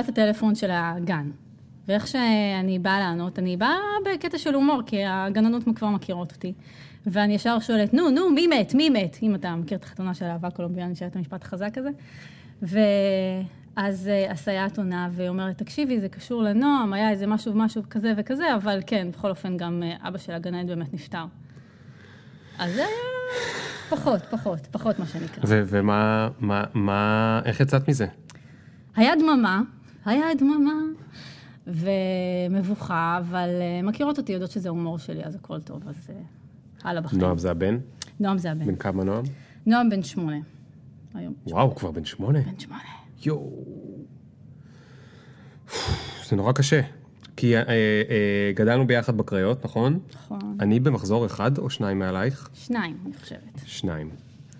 את הטלפון של הגן, ואיך שאני באה לענות, אני באה בקטע של הומור, כי הגננות כבר מכירות אותי. ואני ישר שואלת, נו, נו, מי מת? מי מת? אם אתה מכיר את החתונה של אהבה קולומביאנית, שהיה את המשפט החזק הזה. ואז אה, הסייעת עונה, והיא אומרת, תקשיבי, זה קשור לנועם, היה איזה משהו, משהו כזה וכזה, אבל כן, בכל אופן, גם אה, אבא של הגננת באמת נפטר. אז זה פחות, פחות, פחות מה שנקרא. ומה, מה, מה, איך יצאת מזה? היה דממה, היה דממה, ומבוכה, אבל אה, מכירות אותי, יודעות שזה הומור שלי, אז הכל טוב, אז הלאה בחיים. נועם זה הבן? נועם זה הבן. בן כמה נועם? נועם בן שמונה. היום. וואו, הוא כבר בן שמונה? בן שמונה. יואו. זה נורא קשה. כי אה, אה, גדלנו ביחד בקריות, נכון? נכון. אני במחזור אחד או שניים מעלייך? שניים, אני חושבת. שניים.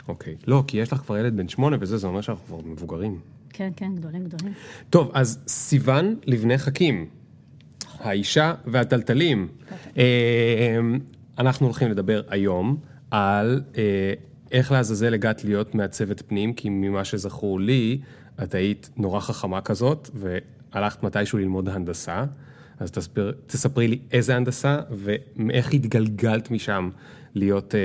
אוקיי. לא, כי יש לך כבר ילד בן שמונה וזה, זה אומר שאנחנו כבר מבוגרים. כן, כן, גדולים, גדולים. טוב, אז סיוון לבני חכים, האישה והטלטלים. אה, אנחנו הולכים לדבר היום על אה, איך לעזאזל הגעת להיות מעצבת פנים, כי ממה שזכור לי, את היית נורא חכמה כזאת, והלכת מתישהו ללמוד הנדסה. אז תספר, תספרי לי איזה הנדסה, ואיך התגלגלת משם להיות אה,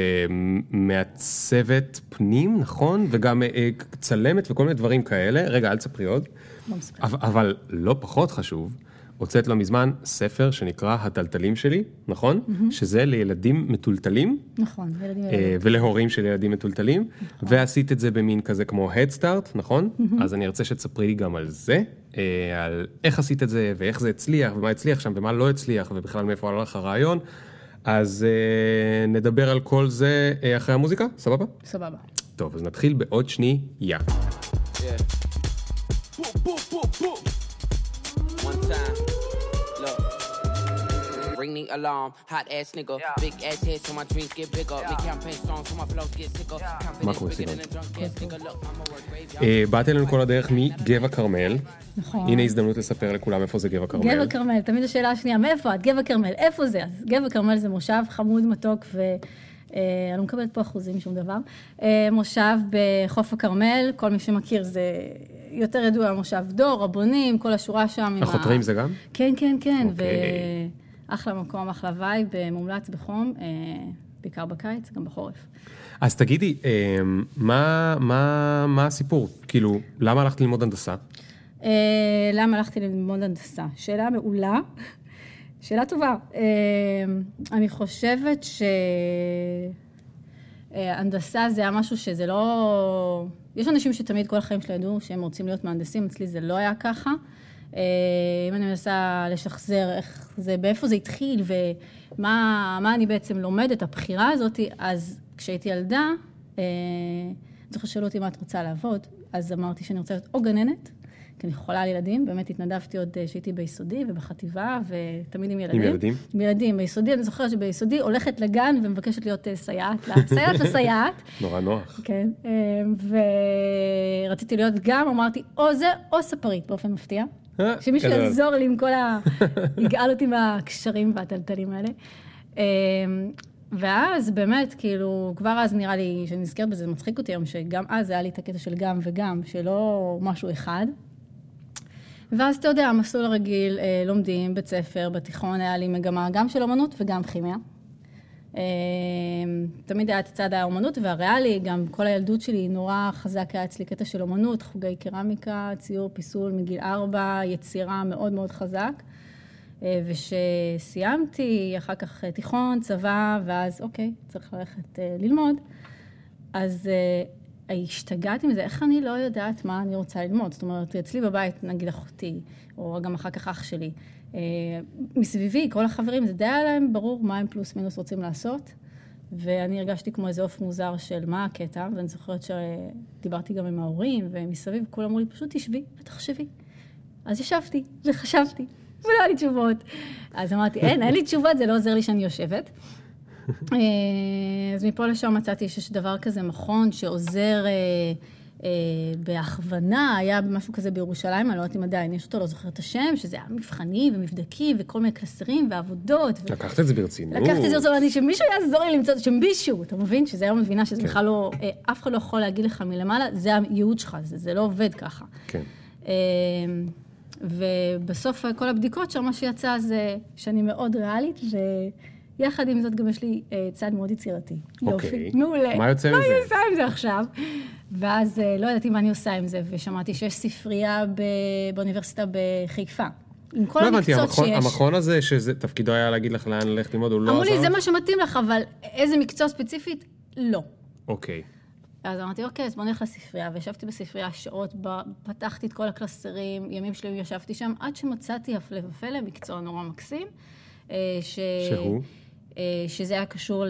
מעצבת פנים, נכון? וגם אה, צלמת וכל מיני דברים כאלה. רגע, אל תספרי עוד. לא מספר. אבל, אבל לא פחות חשוב, הוצאת לא מזמן ספר שנקרא הטלטלים שלי, נכון? Mm-hmm. שזה לילדים מטולטלים. נכון, ילדים אה, ילדים. ולהורים של ילדים מטולטלים, נכון. ועשית את זה במין כזה כמו Head Start, נכון? Mm-hmm. אז אני ארצה שתספרי לי גם על זה, אה, על איך עשית את זה, ואיך זה הצליח, ומה הצליח שם, ומה לא הצליח, ובכלל מאיפה עלה לך הרעיון. אז אה, נדבר על כל זה אה, אחרי המוזיקה, סבבה? סבבה. טוב, אז נתחיל בעוד שנייה. Yeah. One time. Ring the alarm. Hot ass nigga. Big ass head so my dreams get bigger. Make campaign songs so my flows get sicker. מה Confidence קורה, graveyard. אה, באת אלינו כל הדרך מגבע כרמל. נכון. הנה הזדמנות לספר לכולם איפה זה גבע כרמל. גבע כרמל, תמיד השאלה השנייה, מאיפה את? גבע כרמל, איפה זה? אז גבע כרמל זה מושב חמוד מתוק ו... אה, אני לא מקבלת פה אחוזים, שום דבר. אה, מושב בחוף הכרמל, כל מי שמכיר זה יותר ידוע, מושב דור, הבונים, כל השורה שם. עם ה- החותרים זה גם? כן, כן, כן, אוקיי. ואחלה מקום, אחלה vibe, אה, מומלץ בחום, אה, בעיקר בקיץ, גם בחורף. אז תגידי, אה, מה, מה, מה הסיפור? כאילו, למה הלכת ללמוד הנדסה? אה, למה הלכתי ללמוד הנדסה? שאלה מעולה, שאלה טובה. אה, אני חושבת שהנדסה זה היה משהו שזה לא... יש אנשים שתמיד כל החיים שלהם ידעו שהם רוצים להיות מהנדסים, אצלי זה לא היה ככה. אה, אם אני מנסה לשחזר איך זה, באיפה זה התחיל ומה מה אני בעצם לומדת, הבחירה הזאת, אז כשהייתי ילדה, אה, צריך לשאול אותי מה את רוצה לעבוד, אז אמרתי שאני רוצה להיות או גננת, כי אני חולה על ילדים, באמת התנדבתי עוד אה, שהייתי ביסודי ובחטיבה, ותמיד עם ילדים. ילדים? עם ילדים. ביסודי, אני זוכרת שביסודי הולכת לגן ומבקשת להיות סייעת, סייעת לסייעת. נורא נוח. כן, ורציתי להיות גם, אמרתי, או זה או ספרית, באופן מפתיע. אה, שמישהו גדול. יעזור לי עם כל ה... יגאל אותי מהקשרים והטלטלים האלה. אה, ואז באמת, כאילו, כבר אז נראה לי, שאני נזכרת בזה, זה מצחיק אותי היום, שגם אז היה לי את הקטע של גם וגם, שלא משהו אחד. ואז אתה יודע, המסלול הרגיל, אה, לומדים, בית ספר, בתיכון היה לי מגמה גם של אומנות וגם כימיה. אה, תמיד היה את הצד האומנות והריאלי, גם כל הילדות שלי נורא חזק היה אצלי קטע של אומנות, חוגי קרמיקה, ציור, פיסול מגיל ארבע, יצירה מאוד מאוד חזק. אה, ושסיימתי, אחר כך אה, תיכון, צבא, ואז אוקיי, צריך ללכת אה, ללמוד. אז השתגעתי מזה, איך אני לא יודעת מה אני רוצה ללמוד? זאת אומרת, אצלי בבית, נגיד אחותי, או גם אחר כך אח שלי, מסביבי, כל החברים, זה די היה להם ברור מה הם פלוס מינוס רוצים לעשות. ואני הרגשתי כמו איזה עוף מוזר של מה הקטע, ואני זוכרת שדיברתי גם עם ההורים, ומסביב כולם אמרו לי, פשוט תשבי ותחשבי. אז ישבתי וחשבתי, ולא היה לי תשובות. אז אמרתי, אין, אין לי תשובות, זה לא עוזר לי שאני יושבת. אה, אז מפה לשם מצאתי שיש דבר כזה מכון שעוזר אה, אה, בהכוונה, היה משהו כזה בירושלים, אני לא יודעת אם עדיין יש אותו, לא זוכרת את השם, שזה היה מבחנים ומבדקים וכל מיני קלסרים ועבודות. ו- לקחת את זה ברצינות. לקחתי את זה ברצינות, שמישהו יעזור לי למצוא, שמישהו, אתה מבין? שזה היום מבינה שזה בכלל לא, אה, אף אחד לא יכול להגיד לך מלמעלה, זה הייעוד שלך, זה, זה לא עובד ככה. כן. אה, ובסוף כל הבדיקות שם, מה שיצא זה שאני מאוד ריאלית, ויחד עם זאת גם יש לי אה, צד מאוד יצירתי. אוקיי. יופי, מעולה. מה יוצא מה מזה? אני עושה עם זה עכשיו? ואז אה, לא ידעתי מה אני עושה עם זה, ושמעתי שיש ספרייה ב- באוניברסיטה בחיפה. עם כל לא הבנתי, המקצועות המכון- שיש. המכון הזה, שתפקידו היה להגיד לך לאן ללכת ללמוד, הוא לא אמרו עזר? לי, זה מה שמתאים לך, אבל איזה מקצוע ספציפית? לא. אוקיי. אז אמרתי, אוקיי, אז בוא נלך לספרייה, וישבתי בספרייה שעות, פתחתי את כל הקלסרים, ימים שלמים ישבתי שם, עד שמצאתי הפלא ופלא, מקצוע נורא מקסים. אה, ש... שהוא? אה, שזה היה קשור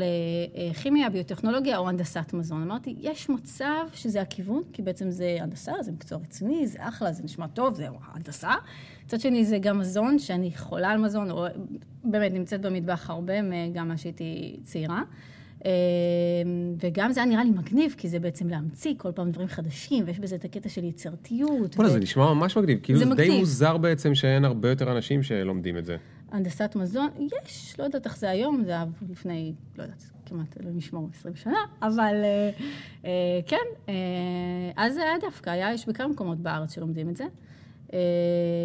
לכימיה, ביוטכנולוגיה או הנדסת מזון. אמרתי, יש מצב שזה הכיוון, כי בעצם זה הנדסה, זה מקצוע רציני, זה אחלה, זה נשמע טוב, זה הנדסה. מצד שני, זה גם מזון, שאני חולה על מזון, או באמת נמצאת במטבח הרבה, גם מאז שהייתי צעירה. אה, וגם זה היה נראה לי מגניב, כי זה בעצם להמציא כל פעם דברים חדשים, ויש בזה את הקטע של יצירתיות. וואלה, ו- זה נשמע ממש מגניב. כאילו זה זה די מגניב. מוזר בעצם שאין הרבה יותר אנשים שלומדים את זה. הנדסת מזון, יש, לא יודעת איך זה היום, זה היה לפני, לא יודעת, כמעט, לא נשמור 20 שנה, אבל אה, אה, כן, אה, אז זה היה דווקא, היה, יש בכמה מקומות בארץ שלומדים את זה.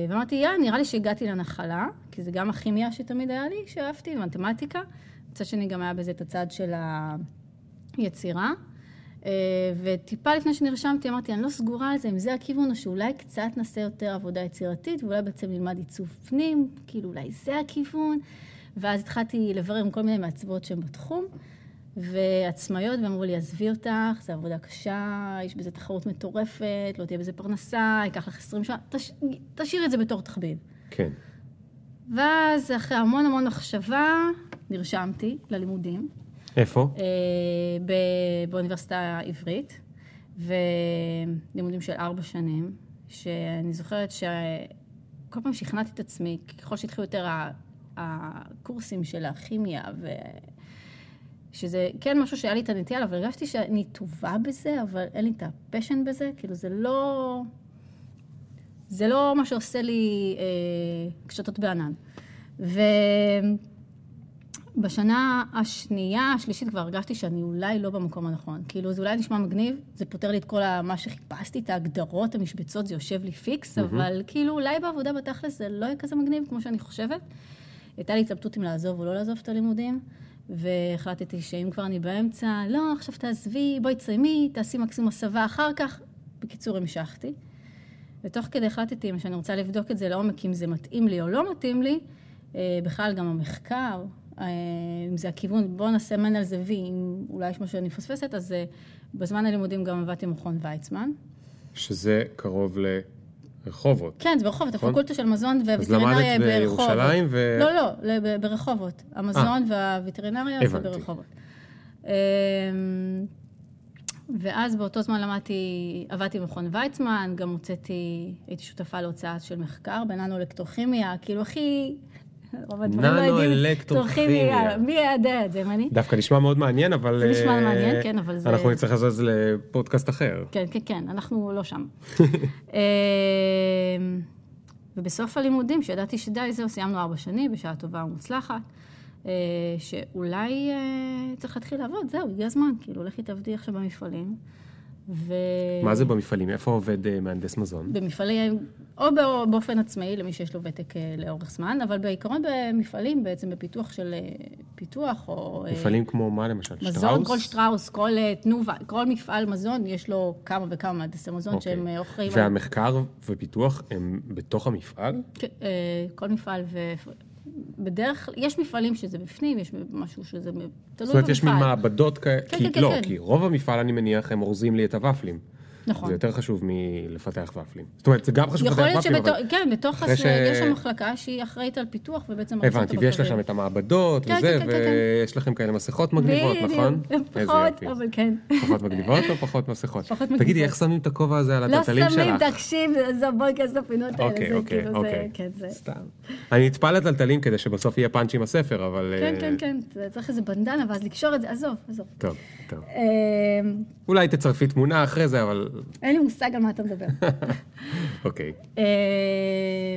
ואמרתי, יא, נראה לי שהגעתי לנחלה, כי זה גם הכימיה שתמיד היה לי, שאהבתי, מתמטיקה. מצד שני, גם היה בזה את הצד של היצירה. אה, וטיפה לפני שנרשמתי, אמרתי, אני לא סגורה על זה, אם זה הכיוון, או שאולי קצת נעשה יותר עבודה יצירתית, ואולי בעצם נלמד עיצוב פנים, כאילו אולי זה הכיוון. ואז התחלתי לברר עם כל מיני מעצבות שהן בתחום, ועצמאיות, ואמרו לי, עזבי אותך, זו עבודה קשה, יש בזה תחרות מטורפת, לא תהיה בזה פרנסה, ייקח לך 20 שנה, תש... תשאיר את זה בתור תחביב. כן. ואז אחרי המון המון מחשבה, נרשמתי ללימודים. איפה? אה, באוניברסיטה העברית, ולימודים של ארבע שנים, שאני זוכרת שכל פעם שכנעתי את עצמי, ככל שהתחילו יותר הקורסים של הכימיה, ו... שזה כן משהו שהיה לי את הנטייה, אבל הרגשתי שאני טובה בזה, אבל אין לי את הפשן בזה, כאילו זה לא... זה לא מה שעושה לי אה, קשתות בענן. ובשנה השנייה, השלישית, כבר הרגשתי שאני אולי לא במקום הנכון. כאילו, זה אולי נשמע מגניב, זה פותר לי את כל ה- מה שחיפשתי, את ההגדרות, המשבצות, זה יושב לי פיקס, אבל כאילו, אולי בעבודה בתכלס זה לא יהיה כזה מגניב כמו שאני חושבת. הייתה לי התלבטות אם לעזוב או לא לעזוב את הלימודים, והחלטתי שאם כבר אני באמצע, לא, עכשיו תעזבי, בואי תסיימי, תעשי מקסימום הסבה אחר כך. בקיצור, המשכתי. ותוך כדי החלטתי שאני רוצה לבדוק את זה לעומק, אם זה מתאים לי או לא מתאים לי. אה, בכלל, גם המחקר, אם זה הכיוון, בואו נסמן על זה וי, אם אולי יש משהו שאני מפספסת, אז אה, בזמן הלימודים גם עבדתי במכון ויצמן. שזה קרוב לרחובות. כן, זה ברחובות, נכון. הפקולטה של מזון אז והווטרינריה למדת ברחובות. בירושלים ו... לא, לא, ל- ברחובות. המזון והווטרינריה זה. ברחובות. אמ, ואז באותו זמן למדתי, עבדתי במכון ויצמן, גם הוצאתי, הייתי שותפה להוצאה של מחקר בננו אלקטרוכימיה, כאילו הכי... רוב הדברים לא יודעים, ננו-אלקטרוכימיה. מי ידע את זה, אם אני? דווקא נשמע מאוד מעניין, אבל... זה נשמע אה, מעניין, כן, אבל זה- אנחנו נצטרך לעשות את זה לפודקאסט אחר. כן, כן, כן, אנחנו לא שם. אמ, ובסוף הלימודים, שידעתי שדי, זהו, סיימנו ארבע שנים, בשעה טובה ומוצלחת, אה, שאולי אה, צריך להתחיל לעבוד, זהו, הגיע הזמן, כאילו, לכי תעבדי עכשיו במפעלים. ו... מה זה במפעלים? איפה עובד אה, מהנדס מזון? במפעלים, או בא- באופן עצמאי, למי שיש לו ותק אה, לאורך זמן, אבל בעיקרון במפעלים, בעצם בפיתוח של אה, פיתוח, או... מפעלים כמו מה למשל? מזון, שטראוס? כל שטראוס, כל תנובה, כל מפעל מזון, יש לו כמה וכמה מהנדסי מזון אוקיי. שהם אה, אחראים על... והמחקר ופיתוח הם בתוך המפעל? כן, כל מפעל ו... בדרך, יש מפעלים שזה בפנים, יש משהו שזה תלוי במפעל. זאת אומרת, יש מין מעבדות כאלה, כן, כן, כן, לא, כן. כי רוב המפעל, אני מניח, הם אורזים לי את הוואפלים. נכון. זה יותר חשוב מלפתח ופלים. זאת אומרת, זה גם חשוב לפתח ופלים, שבתוך, אבל... כן, בתוך הס... ש- יש שם מחלקה שהיא אחראית על פיתוח ובעצם... הבנתי, ויש לה. שם את המעבדות כן, וזה, כן, כן, כן, ויש לכם כאלה מסכות מגניבות, בדיוק. נכון? פחות. אבל כן. פחות מגניבות או פחות מסכות? פחות תגידי, מגניבות. איך שמים את הכובע הזה על לא הטלטלים שלך? שמים, תקשיב, זה בוא ניכנס לפינות האלה, אוקיי, אוקיי, כאילו, אוקיי. כן. סתם. אני נצפה לטלטלים כדי שבסוף יהיה פאנץ' עם הספר, אבל... כן, אה, כן, כן, צריך איזה בנדנה, ואז לקשור את זה, עזוב, עזוב. טוב, טוב. אה, אולי תצרפי תמונה אחרי זה, אבל... אין לי מושג על מה אתה מדבר. אוקיי. אה,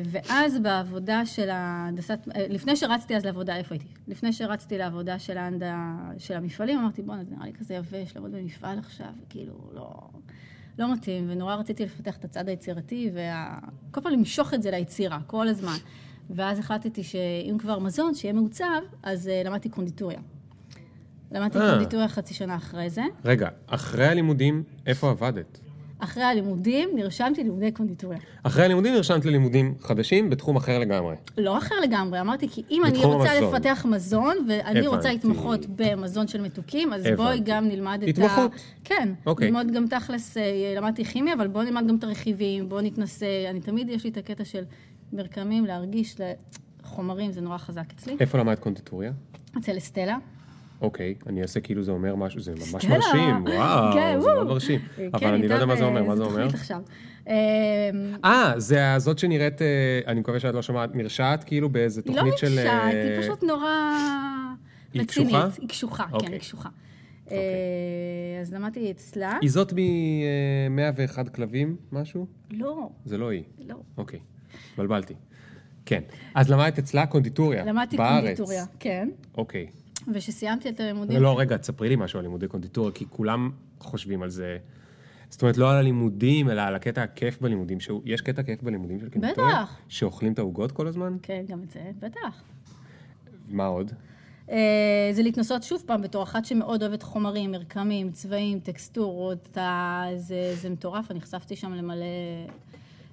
ואז בעבודה של ההנדסת, אה, לפני שרצתי אז לעבודה, איפה הייתי? לפני שרצתי לעבודה של ההנדה, של המפעלים, אמרתי, בואנה, זה נראה לי כזה יבש לעבוד במפעל עכשיו, כאילו, לא... לא מתאים, ונורא רציתי לפתח את הצד היצירתי, וכל פעם למשוך את זה ליצירה, כל הזמן. ואז החלטתי שאם כבר מזון, שיהיה מעוצב, אז uh, למדתי קונדיטוריה. למדתי. קונדיטוריה חצי שנה אחרי זה. רגע, אחרי הלימודים, איפה עבדת? אחרי הלימודים נרשמתי ללימודי קונדיטוריה. אחרי הלימודים נרשמת ללימודים חדשים בתחום אחר לגמרי. לא אחר לגמרי, אמרתי, כי אם אני רוצה המזון. לפתח מזון, ואני רוצה הבנתי. להתמחות במזון של מתוקים, אז הבנתי. בואי גם נלמד את התמחות. ה... כן. אוקיי. ללמוד גם תכלס, אה, למדתי כימיה, אבל בואו נלמד גם את הרכיבים, בואו נתנסה. אני תמיד, יש לי את הקטע של מרקמים, להרגיש לחומרים, זה נורא חזק אצלי. איפה למדת קונדיטוריה? אצל אסטלה. אוקיי, אני אעשה כאילו זה אומר משהו, זה ממש סטלה. מרשים, וואו, כן, זה. מאוד מרשים. כן, אבל אני לא יודע מה זה אומר, ב- מה זה אומר? עכשיו. אה, אה, זה הזאת שנראית, אה, אני מקווה שאת לא שומעת, נרשעת כאילו באיזה היא לא תוכנית של... נרשעת, אה, היא פשוט נורא היא רצינית. קשוחה? היא קשוחה, כן, אוקיי. היא קשוחה. אה, אז למדתי אצלה. היא זאת מ-101 כלבים, משהו? לא, זה לא היא. לא. אוקיי, התבלבלתי. כן. אז למדת אצלה קונדיטוריה, למדתי בארץ. קונדיטוריה, כן. אוקיי. וכשסיימתי את הלימודים... לא, רגע, תספרי לי משהו על לימודי קונדיטוריה, כי כולם חושבים על זה. זאת אומרת, לא על הלימודים, אלא על הקטע הכיף בלימודים. שהוא- יש קטע כיף בלימודים של קונדיטוריה? בטח. שאוכלים את העוגות כל הזמן? כן, גם את זה, בטח. מה עוד? אה, זה להתנסות שוב פעם בתור אחת שמאוד אוהבת חומרים, מרקמים, צבעים, טקסטורות, זה, זה מטורף, אני נחשפתי שם למלא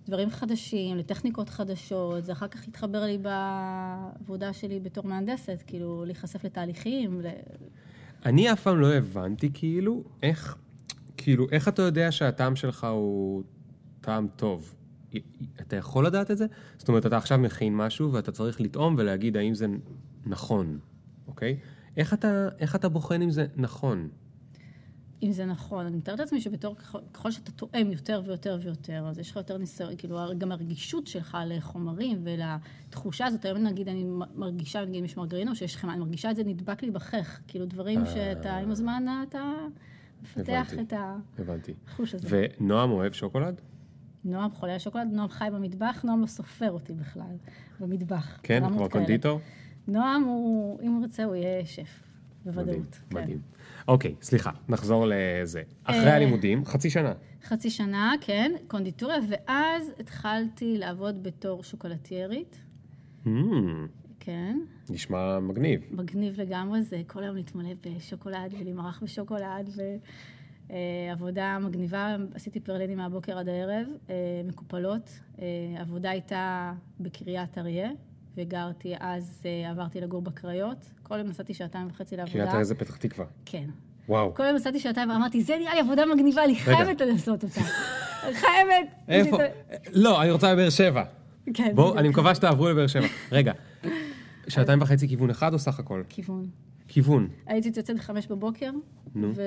דברים חדשים, לטכניקות חדשות, זה אחר כך התחבר לי בעבודה שלי בתור מהנדסת, כאילו, להיחשף לתהליכים, ל... אני אף פעם לא הבנתי, כאילו, איך, כאילו, איך אתה יודע שהטעם שלך הוא טעם טוב? אתה יכול לדעת את זה? זאת אומרת, אתה עכשיו מכין משהו ואתה צריך לטעום ולהגיד האם זה נכון, אוקיי? איך אתה, איך אתה בוחן אם זה נכון? אם זה נכון. אני מתארת לעצמי שבתור, ככל, שאתה תואם יותר ויותר ויותר, אז יש לך יותר ניסיון, כאילו, גם הרגישות שלך לחומרים ולתחושה הזאת, היום נגיד אני מרגישה, נגיד אם יש מרגרינה או שיש חמאה, אני מרגישה את זה נדבק לי בחך. כאילו, דברים אה. שאתה, עם הזמן אתה מפתח. את. החוש הזה. ונועם אוהב שוקולד? נועם חולה על שוקולד, נועם חי במטבח, נועם לא סופר אותי בכלל, במטבח. כן, ברמות כבר. קונדיטור? נועם הוא, אם הוא רוצה, הוא יהיה שף, מדהים, בוודאות. כן. מדהים. אוקיי, סליחה, נחזור לזה. אחרי אה. הלימודים, חצי שנה. חצי שנה, כן, קונדיטוריה, ואז התחלתי לעבוד בתור שוקולטיירית, Mm, כן, נשמע מגניב. מגניב לגמרי, זה כל היום להתמלא בשוקולד ולהימרח בשוקולד, ועבודה מגניבה, עשיתי פרלינים מהבוקר עד הערב, אה, מקופלות. אה, עבודה הייתה בקריית אריה, וגרתי אז, אה, עברתי לגור בקריות. כל יום נסעתי שעתיים וחצי לעבודה. קריית ארז זה פתח תקווה. כן. וואו. כל יום נסעתי שעתיים ואמרתי, זה נראה לי עבודה מגניבה, אני חייבת לעשות אותה. חייבת. איפה? לא, אני רוצה בבאר שבע. כן, בואו. אני מקווה שתעברו לבאר שבע. רגע, שעתיים וחצי כיוון אחד או סך הכל? כיוון. כיוון. הייתי יוצאת בחמש בבוקר, נו. ו...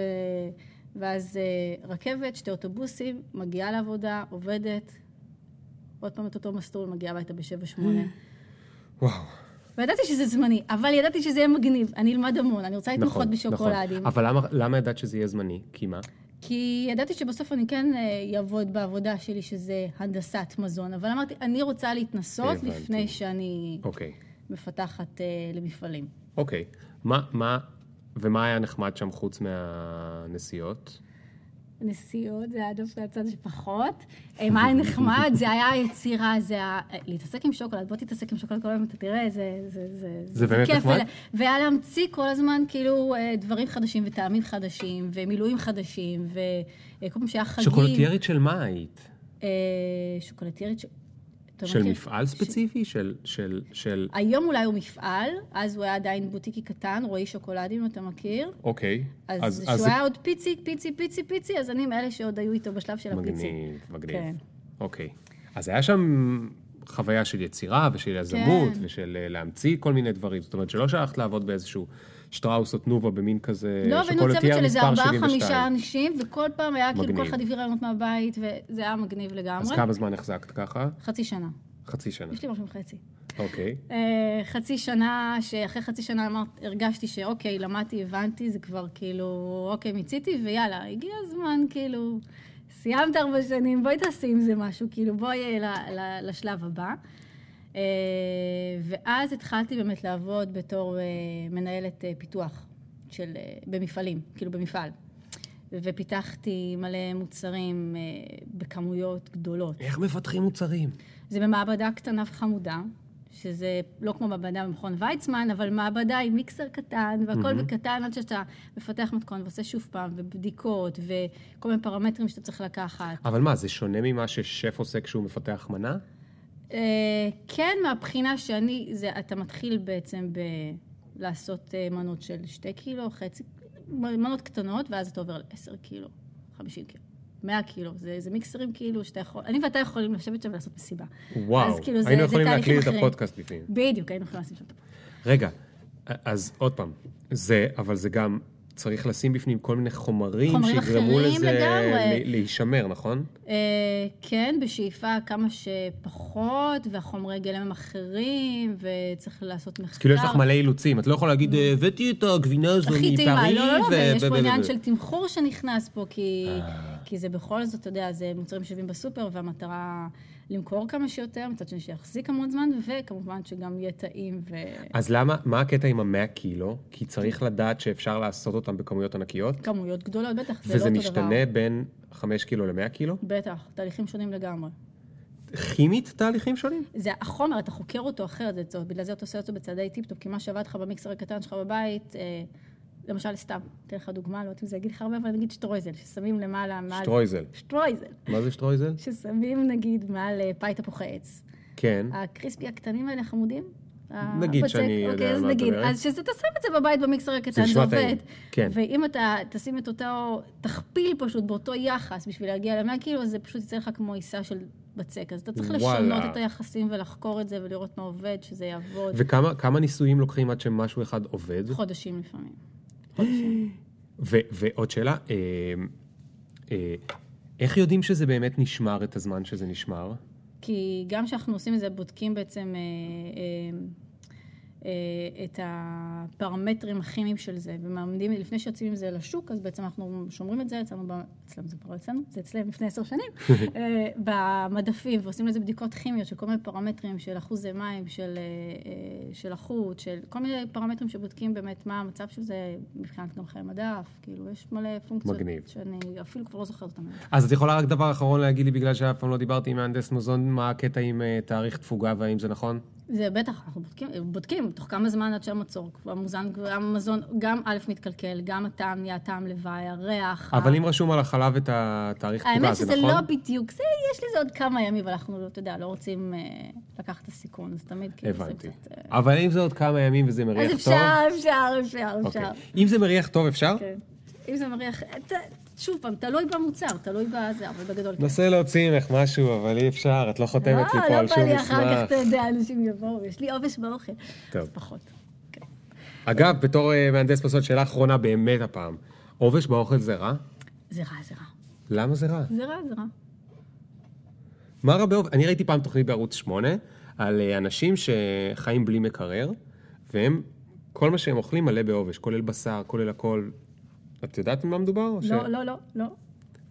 ואז אה, רכבת, שתי אוטובוסים, מגיעה לעבודה, עובדת, עוד פעם את אותו מסלול, מגיעה הביתה בשבע שמונה. וואו. וידעתי שזה זמני, אבל ידעתי שזה יהיה מגניב, אני אלמד המון, אני רוצה להתמחות נכון, נכון. בשוקולדים. אבל למה- למה ידעת שזה יהיה זמני? כי מה? כי ידעתי שבסוף אני כן אה, אעבוד בעבודה שלי, שזה הנדסת מזון, אבל אמרתי, אני רוצה להתנסות הבנתי. לפני שאני אוקיי. מפתחת אה, למפעלים. אוקיי. מה, מה, ומה היה נחמד שם חוץ מהנסיעות? נסיעות, זה היה דווקא הצד שפחות. אה, מה היה נחמד? זה היה היצירה, זה היה... אה, להתעסק עם שוקולד, בוא תתעסק עם שוקולד כל היום, אתה תראה, זה... זה, זה, זה באמת כיף. נחמד? והיה להמציא כל הזמן, כאילו, אה, דברים חדשים וטעמים חדשים, ומילואים חדשים, וכל פעם שהיה חגים... שוקולטיירית של מה היית? שוקולטיירית ש... של מכיר? מפעל ספציפי? של, של, של... היום אולי הוא מפעל, אז הוא היה עדיין בוטיקי קטן, רועי שוקולדים, אתה מכיר. אוקיי. אז כשהוא היה עוד פיצי, פיצי, פיצי, פיצי, אז אני מאלה שעוד היו איתו בשלב של הפיצי. מגניב, מגניב. כן. אוקיי. אז היה שם חוויה של יצירה ושל יזמות כן. ושל אה, להמציא כל מיני דברים. זאת אומרת שלא שהלכת לעבוד באיזשהו שטראוס או תנובה במין כזה לא, והיינו צוות שוקולטייר של איזה מספר ארבעה, 72. חמישה אנשים, וכל פעם היה כאילו מגניב. כל אחד הביא רעיונות מהבית, וזה היה מגניב אז לגמרי. כמה זמן החזקת ככה? חצי שנה. חצי שנה. יש לי משהו וחצי. אוקיי. אה, חצי שנה, שאחרי חצי שנה אמרת, הרגשתי שאוקיי, למדתי, הבנתי, זה כבר כאילו, אוקיי, מיציתי, ויאללה, הגיע הזמן, כאילו, סיימת ארבע שנים, בואי תעשי עם זה משהו, כאילו, בואי ל- ל- לשלב הבא. אה, ואז התחלתי באמת לעבוד בתור אה, מנהלת אה, פיתוח של, במפעלים, כאילו במפעל. ופיתחתי מלא מוצרים בכמויות גדולות. איך מפתחים מוצרים? זה במעבדה קטנה וחמודה, שזה לא כמו מעבדה במכון ויצמן, אבל מעבדה עם מיקסר קטן, והכל מהמם. בקטן עד שאתה מפתח מתכון ועושה שוב פעם, ובדיקות, וכל מיני פרמטרים שאתה צריך לקחת. אבל מה, זה שונה ממה ששף עושה כשהוא מפתח מנה? אה, כן, מהבחינה שאני, זה, אתה מתחיל בעצם ב... לעשות אה, מנות של שתי קילו, חצי, מנות קטנות, ואז אתה עובר ל-10 קילו, 50 קילו. 100 קילו, זה, זה מיקסרים כאילו שאתה יכול, אני ואתה יכולים לשבת שם ולעשות מסיבה. וואו, אז כאילו זה- היינו זה יכולים להקליט את. הפודקאסט לפעמים. בדיוק, היינו יכולים לשים שם את הפודקאסט. רגע, אז עוד פעם, זה, אבל זה גם צריך לשים בפנים כל מיני חומרים, חומרים שיגרמו לזה לגמרי. להישמר, נכון? אה, כן, בשאיפה כמה שפחות, והחומרי גלם הם אחרים, וצריך לעשות מחקר. אז כאילו יש לך מלא אילוצים, את לא יכולה להגיד, "אה, הבאתי את הגבינה הזו מפריז, לא, לא, לא, ויש ו- פה עניין של תמחור שנכנס פה, אה. כי זה בכל זאת, אתה יודע, זה מוצרים שווים בסופר, והמטרה למכור כמה שיותר, מצד שני שיחזיק המון זמן, וכמובן שגם יהיה טעים ו... אז למה, מה הקטע עם המאה קילו? כי צריך לדעת שאפשר לעשות אותם בכמויות ענקיות, כמויות גדולות, בטח, זה לא וזה אותו משתנה דבר. בין 5 קילו ל-100 קילו? בטח, תהליכים שונים לגמרי. כימית תהליכים שונים? זה החומר, אתה חוקר אותו אחרת, זה בגלל זה אתה עושה אותו בצעדי טיפ-טופ, כי מה שעבד לך במיקסר הקטן שלך בבית, אה, למשל, סתם, אתן לך דוגמה, לא יודעת אם זה יגיד לך הרבה, אבל נגיד שטרויזל, ששמים למעלה, מעל... שטרויזל. שטרויזל. מה זה שטרויזל? ששמים נגיד מעל אה, פאי תפוחי עץ. כן. ה crispy הקטנים האלה, חמודים? נגיד הבצק, שאני יודע אוקיי, על אז מה את נגיד, מדברת. אז שאתה שם את זה בבית במיקסר הקטן, זה עובד. כן. ואם אתה תשים את אותו, תכפיל פשוט באותו יחס בשביל להגיע ל-100 קילו, זה פשוט יצא לך כמו עיסה של בצק. אז אתה צריך וואלה. לשנות את היחסים ולחקור את זה ולראות מה עובד, שזה יעבוד. וכמה כמה ניסויים לוקחים עד שמשהו אחד עובד? חודשים לפעמים. ועוד שאלה, אה, אה, איך יודעים שזה באמת נשמר את הזמן שזה נשמר? כי גם כשאנחנו עושים את זה, בודקים בעצם אה, את הפרמטרים הכימיים של זה, ומעמדים, לפני שיוצאים עם זה לשוק, אז בעצם אנחנו שומרים את זה, אצלנו, אצלנו זה כבר אצלנו, זה אצלם לפני עשר שנים, אה, במדפים, ועושים לזה בדיקות כימיות של כל מיני פרמטרים של אחוזי מים, של, אה, אה, של החוט, של כל מיני פרמטרים שבודקים באמת מה המצב של זה מבחינת גם חיי מדף, כאילו, יש מלא פונקציות מגניב. שאני אפילו כבר לא זוכרת אותן. אז את יכולה רק דבר אחרון להגיד לי, בגלל שאף פעם לא דיברתי עם מהנדס מזון, מה הקטע עם אה, תאריך תפוגה והאם זה נכון? זה בטח, אנחנו בודקים, בודקים תוך כמה זמן עד שהמצור, המוזן, גם המזון, גם א' מתקלקל, גם הטעם נהיה טעם לוואי, הריח. אבל ה- אם רשום על החלב את התאריך תפוגה, האמת זה שזה נכון? לא בדיוק, זה, יש לזה עוד כמה ימים, אבל אנחנו, אתה יודע, לא רוצים אה, לקחת את הסיכון, אז תמיד כאילו זה הבנתי. קצת... אה, אבל אם זה עוד כמה ימים וזה מריח אז טוב... אפשר, אפשר, אפשר, אוקיי. אפשר. אם זה מריח טוב, אפשר? כן. אם זה מריח, ת- שוב פעם, תלוי במוצר, תלוי בזה, אבל בגדול כן. נסה להוציא ממך משהו, אבל אי אפשר, את לא חותמת לי פה לא על בא שום לי אחר כך, מסמך. אתה יודע, אנשים יבואו, יש לי עובש באוכל. טוב. אז פחות. כן. אגב, בתור אה, מהנדס פסות, שאלה אחרונה באמת הפעם. עובש באוכל זה רע? זה רע, זה רע. למה זה רע? זה רע, זה רע. מה רע בעובש? אני ראיתי פעם תוכנית בערוץ 8 על אה, אנשים שחיים בלי מקרר, והם, כל מה שהם אוכלים מלא בעובש, כולל בשר, כולל הכל. את יודעת על מה מדובר? או ש- לא, לא, לא, לא.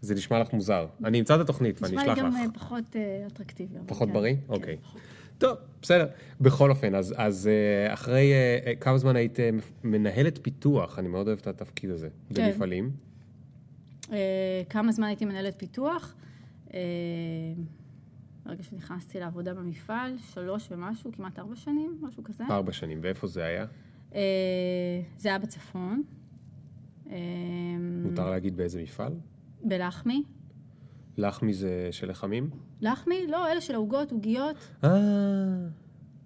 זה נשמע לך מוזר. אני אמצא את התוכנית ואני נשמע לי אשלח גם לך. אה, פחות אה, אטרקטיבי. פחות כן. בריא? כן, אוקיי. פחות. טוב, בסדר. בכל אופן, אז, אז אה, אחרי אה, כמה זמן היית מנהלת פיתוח, אני מאוד אוהב את התפקיד הזה, כן. במפעלים. אה, כמה זמן הייתי מנהלת פיתוח? אה, ברגע שנכנסתי לעבודה במפעל, שלוש ומשהו, כמעט ארבע שנים, משהו כזה. ארבע שנים, ואיפה זה היה? זה היה בצפון. אה, מותר להגיד באיזה מפעל? בלחמי. לחמי זה של לחמים? לחמי? לא, אלה של העוגות, עוגיות. אה,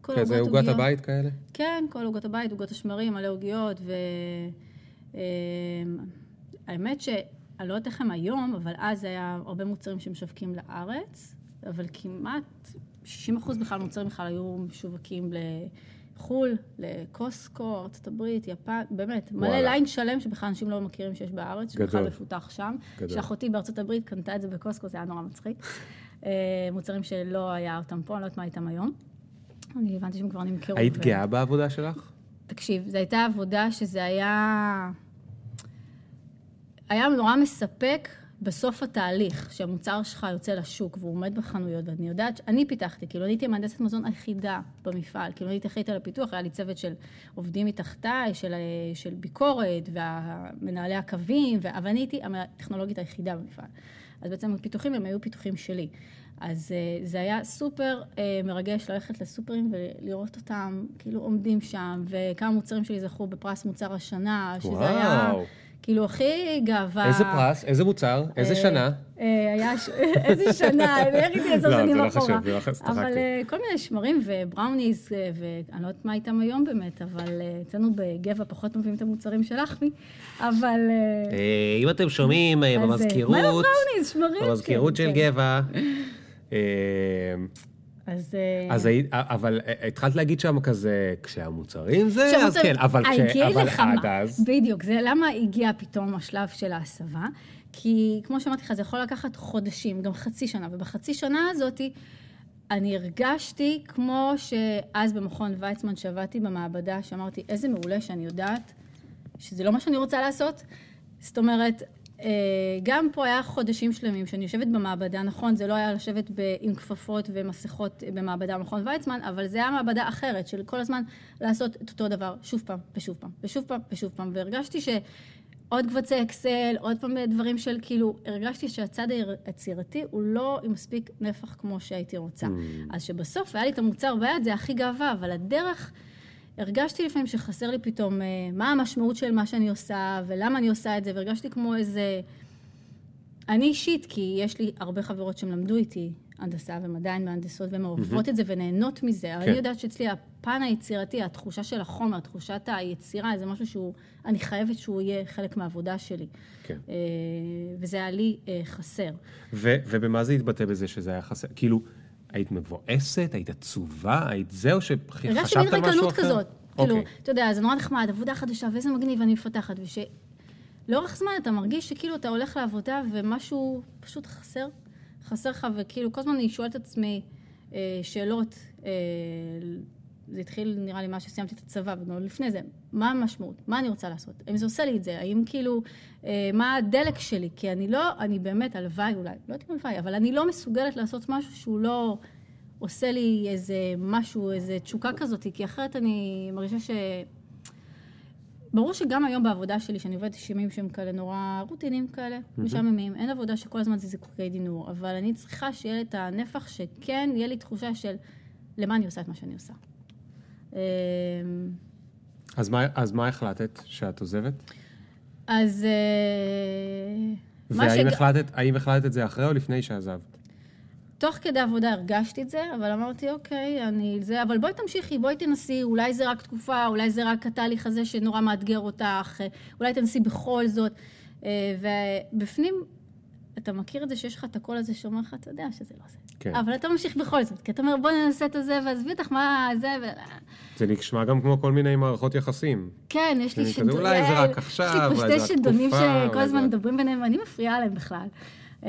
כל כזה העוגות, עוגת עוגיות. הבית כאלה? כן, כל עוגות הבית, עוגות השמרים, מלא עוגיות, ו... אה, האמת שאני לא יודעת איך הם היום, אבל אז היה הרבה מוצרים שמשווקים לארץ, אבל כמעט 60% בכלל מוצרים בכלל היו משווקים לחו"ל, לקוסקו, ארה"ב, יפן, באמת, מלא וואלה. ליין שלם שבכלל אנשים לא מכירים שיש בארץ, שבכלל. מפותח שם. גדול. שאחותי בארצות הברית קנתה את זה בקוסקו, זה היה נורא מצחיק. אה, מוצרים שלא היה אותם פה, אני לא יודעת מה איתם היום. אני הבנתי שהם כבר נמכרו. היית ו- גאה בעבודה שלך? תקשיב, זו הייתה עבודה שזה היה... היה נורא מספק בסוף התהליך, שהמוצר שלך יוצא לשוק והוא עומד בחנויות, ואני יודעת, אני פיתחתי, כאילו אני הייתי המהנדסת מזון היחידה במפעל, כאילו אני הייתי אחראית על הפיתוח, היה לי צוות של עובדים מתחתיי, של, של ביקורת, ומנהלי הקווים, ו... אבל אני הייתי הטכנולוגית היחידה במפעל. אז בעצם הפיתוחים הם היו פיתוחים שלי. אז uh, זה היה סופר uh, מרגש ללכת לסופרים ולראות אותם כאילו עומדים שם, וכמה מוצרים שלי זכו בפרס מוצר השנה, שזה וואו. היה... כאילו, הכי גאווה. איזה פרס? איזה מוצר? איזה אה, שנה? היה, איזה שנה, איך הייתי עשר שנים אחורה. לא, זה לא חשוב, אבל כל מיני שמרים ובראוניז, ואני לא יודעת מה איתם היום באמת, אבל אצלנו בגבע פחות מביאים את המוצרים של לחמי, אבל... אם אתם שומעים במזכירות, מה בראוניז, שמרים? במזכירות של כן. גבע. אז... אז היית, אבל התחלת להגיד שם כזה, כשהמוצרים זה, אז כן, אבל כש... אבל עד אז... בדיוק, זה למה הגיע פתאום השלב של ההסבה? כי כמו שאמרתי לך, זה יכול לקחת חודשים, גם חצי שנה, ובחצי שנה הזאת אני הרגשתי כמו שאז במכון ויצמן שעבדתי במעבדה, שאמרתי, איזה מעולה שאני יודעת שזה לא מה שאני רוצה לעשות. זאת אומרת, אה, גם פה היה חודשים שלמים שאני יושבת במעבדה, נכון, זה לא היה לשבת עם כפפות ומסכות במעבדה במכון ויצמן, אבל זה היה מעבדה אחרת, של כל הזמן לעשות את אותו דבר, שוב פעם, ושוב פעם, ושוב פעם, ושוב פעם, והרגשתי שעוד קבצי אקסל, עוד פעם דברים של כאילו, הרגשתי שהצד היצירתי הוא לא עם מספיק נפח כמו שהייתי רוצה. Mm. אז שבסוף היה לי את המוצר ביד, זה הכי גאווה, אבל הדרך... הרגשתי לפעמים שחסר לי פתאום אה, מה המשמעות של מה שאני עושה ולמה אני עושה את זה, והרגשתי כמו איזה... אני אישית, כי יש לי הרבה חברות שהם למדו איתי הנדסה והן עדיין מהנדסות והן אוהבות mm-hmm. את זה ונהנות מזה, כן. אבל אני יודעת שאצלי הפן היצירתי, התחושה של החומר, תחושת היצירה, זה משהו שהוא, אני חייבת שהוא יהיה חלק מהעבודה שלי. כן. אה, וזה היה לי אה, חסר. ו- ובמה זה התבטא בזה שזה היה חסר? כאילו... היית מבואסת? היית עצובה? היית זה, או שחשבת על משהו אחר? הרגשתי מין ריקנות כזאת. Okay. כאילו, אוקיי. אתה יודע, זה נורא נחמד, עבודה חדשה, ואיזה מגניב אני מפתחת, ושלאורך זמן אתה מרגיש שכאילו אתה הולך לעבודה ומשהו פשוט חסר, חסר לך, וכאילו כל הזמן אני שואלת את עצמי אה, שאלות, אה, זה התחיל נראה לי מה שסיימתי את הצבא, וגם לפני זה, מה המשמעות? מה אני רוצה לעשות? האם זה עושה לי את זה? האם כאילו, אה, מה הדלק שלי? כי אני לא, אני באמת, הלוואי אולי, לא יודעת אם הלוואי, אבל אני לא מסוגלת לעשות משהו שהוא לא עושה לי איזה משהו, איזה תשוקה כזאת, כי אחרת אני מרגישה ש... ברור שגם היום בעבודה שלי, שאני עובדת שימים שהם כאלה נורא רוטינים כאלה, mm-hmm. משעממים, אין עבודה שכל הזמן זה זיקוקי דינור, אבל אני צריכה שיהיה לי את הנפח שכן, יהיה לי תחושה של למה אני עושה את מה שאני עושה. אז מה, אז מה החלטת? שאת עוזבת? אז... אה, והאם שג... החלטת, החלטת את זה אחרי או לפני שעזבת? תוך כדי עבודה הרגשתי את זה, אבל אמרתי, אוקיי, אני זה, אבל בואי תמשיכי, בואי תנסי, אולי זה רק תקופה, אולי זה רק התהליך הזה שנורא מאתגר אותך, אולי תנסי בכל זאת. אה, ובפנים אתה מכיר את זה שיש לך את הקול הזה שאומר לך, אתה יודע שזה לא זה. כן. אבל אתה ממשיך בכל זאת, כי אתה אומר, בוא ננסה את הזה, ועזבי אותך מה זה, ו... זה נשמע גם כמו כל מיני מערכות יחסים. כן, יש לי שדונים... אולי זה רק עכשיו. יש לי פה שתי שדונים שכל הזמן מדברים ביניהם, ואני מפריעה להם בכלל. אמ,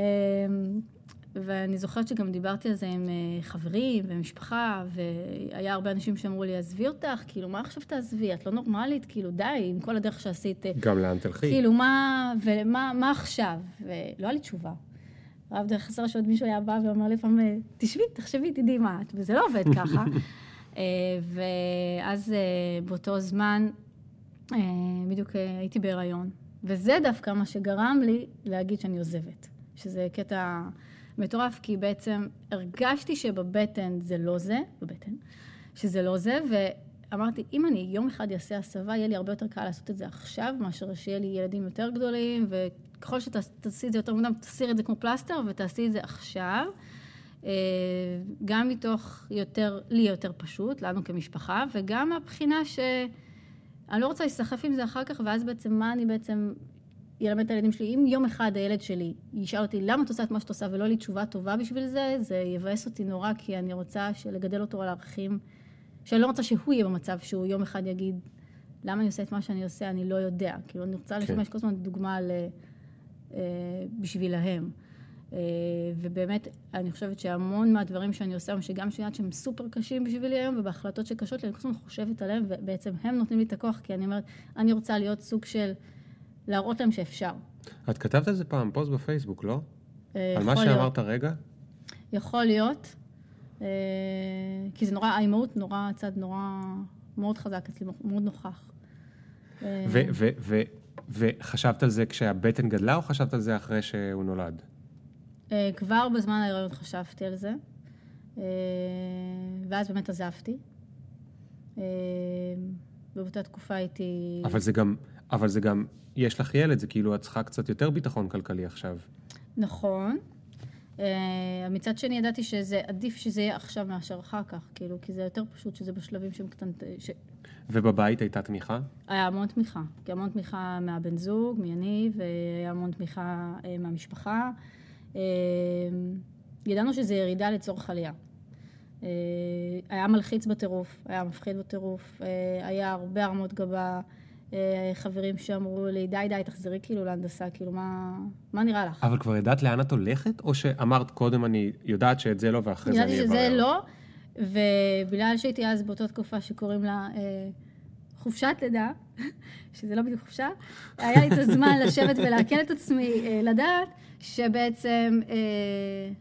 ואני זוכרת שגם דיברתי על זה עם אה, חברים ומשפחה, והיה הרבה אנשים שאמרו לי, עזבי אותך, כאילו, מה עכשיו תעזבי? את לא נורמלית, כאילו, די, עם כל הדרך שעשית. גם לאן תלכי. כאילו, מה, ומה מה עכשיו? ולא היה לי תשובה. רב דרך עשר שעות מישהו היה בא ואומר לי פעם, אה, תשבי, תחשבי, תדעי מה את, וזה לא עובד ככה. ואז באותו זמן, בדיוק הייתי בהיריון, וזה דווקא מה שגרם לי להגיד שאני עוזבת, שזה קטע... מטורף, כי בעצם הרגשתי שבבטן זה לא זה, בבטן, שזה לא זה, ואמרתי, אם אני יום אחד אעשה הסבה, יהיה לי הרבה יותר קל לעשות את זה עכשיו, מאשר שיהיה לי ילדים יותר גדולים, וככל שתעשי את זה יותר מוקדם, תסירי את זה כמו פלסטר, ותעשי את זה עכשיו. אה, גם מתוך יותר, לי יותר פשוט, לנו כמשפחה, וגם מהבחינה ש... אני לא רוצה להיסחף עם זה אחר כך, ואז בעצם מה אני בעצם ילמד את הילדים שלי. אם יום אחד הילד שלי ישאל אותי למה את עושה את מה שאת עושה ולא לי תשובה טובה בשביל זה, זה יבאס אותי נורא, כי אני רוצה לגדל אותו על ערכים, שאני לא רוצה שהוא יהיה במצב שהוא יום אחד יגיד, למה אני עושה את מה שאני עושה, אני לא יודע. כאילו, אני רוצה כן. לשמש כל הזמן דוגמה ל... אה, בשבילהם. אה, ובאמת, אני חושבת שהמון מהדברים שאני עושה, שגם יודעת שהם סופר קשים בשבילי היום, ובהחלטות שקשות לי, אני כל הזמן חושבת עליהם, ובעצם הם נותנים לי את הכוח, כי אני אומרת, אני רוצה להיות סוג של... להראות להם שאפשר. את כתבת על זה פעם פוסט בפייסבוק, לא? אה, על מה שאמרת להיות. רגע? יכול להיות, כי זה נורא, האימהות נורא, צד נורא, מאוד חזק אצלי, מאוד נוכח. ו- ו- ו- וחשבת על זה כשהבטן גדלה, או חשבת על זה אחרי שהוא נולד? אה, כבר בזמן ההיריון חשבתי על זה, אה, ואז באמת עזבתי. אה, ובאותה תקופה הייתי... אבל זה גם, אבל זה גם, יש לך ילד, זה כאילו את צריכה קצת יותר ביטחון כלכלי עכשיו. נכון. אה, מצד שני, ידעתי שזה עדיף שזה יהיה עכשיו מאשר אחר כך, כאילו, כי זה יותר פשוט שזה בשלבים שהם קטנט... ש... ובבית הייתה תמיכה? היה המון תמיכה, כי המון תמיכה מהבן זוג, מיניב, והיה המון תמיכה אה, מהמשפחה. אה, ידענו שזה ירידה לצורך עלייה. אה, היה מלחיץ בטירוף, היה מפחיד בטירוף, אה, היה הרבה הרמות גבה, חברים שאמרו לי, די, די, תחזרי כאילו להנדסה, כאילו, מה, מה נראה לך? אבל כבר ידעת לאן את הולכת, או שאמרת קודם אני יודעת שאת זה לא, ואחרי זה אני ידעתי אברר? שזה לא, ובגלל שהייתי אז באותה תקופה שקוראים לה אה, חופשת לידה, שזה לא בדיוק חופשה, היה לי את הזמן לשבת ולעכל את עצמי, אה, לדעת שבעצם, אה,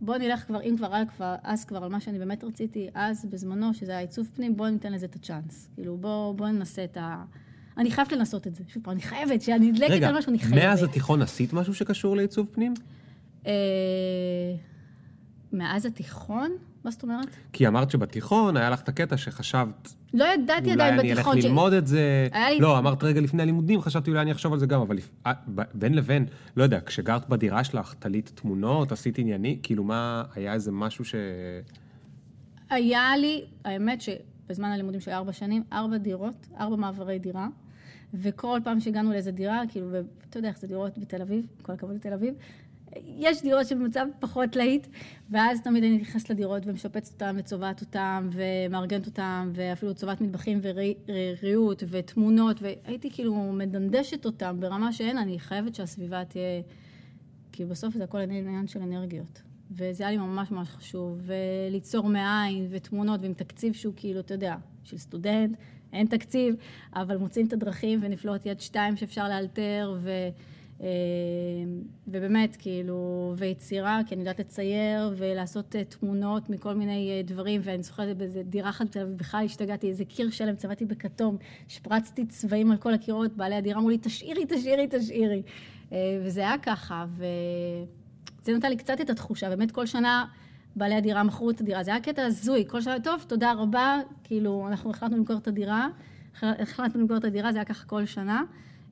בוא נלך כבר, אם כבר, על כבר, אז כבר על מה שאני באמת רציתי, אז בזמנו, שזה היה עיצוב פנים, בוא ניתן לזה את הצ'אנס. כאילו, בוא, בוא ננסה את ה... אני חייבת לנסות את זה. שוב פעם, אני חייבת, שאני נדלקת רגע, על משהו, אני חייבת. מאז התיכון עשית משהו שקשור לעיצוב פנים? אה, מאז התיכון? מה זאת אומרת? כי אמרת שבתיכון היה לך את הקטע שחשבת, לא ידעתי אולי עדיין אני אלך בתיכון. ש- ללמוד את זה. לי- לא, אמרת רגע לפני הלימודים, חשבתי אולי אני אחשוב על זה גם, אבל אה, בין לבין, לא יודע, כשגרת בדירה שלך, תלית תמונות, עשית ענייני, כאילו מה, היה איזה משהו ש... היה לי, האמת שבזמן הלימודים של ארבע שנים, ארבע דירות, ארבע מעברי דירה, וכל פעם שהגענו לאיזה דירה, כאילו, ואתה יודע איך זה דירות בתל אביב, כל הכבוד לתל אביב, יש דירות שבמצב פחות להיט, ואז תמיד אני נכנסת לדירות ומשפצת אותן וצובעת אותן ומארגנת אותן, ואפילו צובעת מטבחים וריהוט ותמונות, והייתי כאילו מדנדשת אותן ברמה שאין, אני חייבת שהסביבה תהיה... כי בסוף זה הכל עניין של אנרגיות. וזה היה לי ממש ממש חשוב, וליצור מאין, ותמונות, ועם תקציב שהוא כאילו, אתה יודע, של סטודנט, אין תקציב, אבל מוצאים את הדרכים ונפלאות יד שתיים שאפשר לאלתר, ו, אה, ובאמת, כאילו, ויצירה, כי אני יודעת לצייר, ולעשות אה, תמונות מכל מיני אה, דברים, ואני זוכרת באיזה דירה אחת בתל בכלל השתגעתי, איזה קיר שלם, צבעתי בכתום, שפרצתי צבעים על כל הקירות, בעלי הדירה אמרו לי, תשאירי, תשאירי, תשאירי. וזה היה ככה, וזה נתן לי קצת את התחושה, באמת כל שנה בעלי הדירה מכרו את הדירה, זה היה קטע הזוי, כל שנה, טוב, תודה רבה, כאילו, אנחנו החלטנו למכור את הדירה, החלטנו למכור את הדירה, זה היה ככה כל שנה,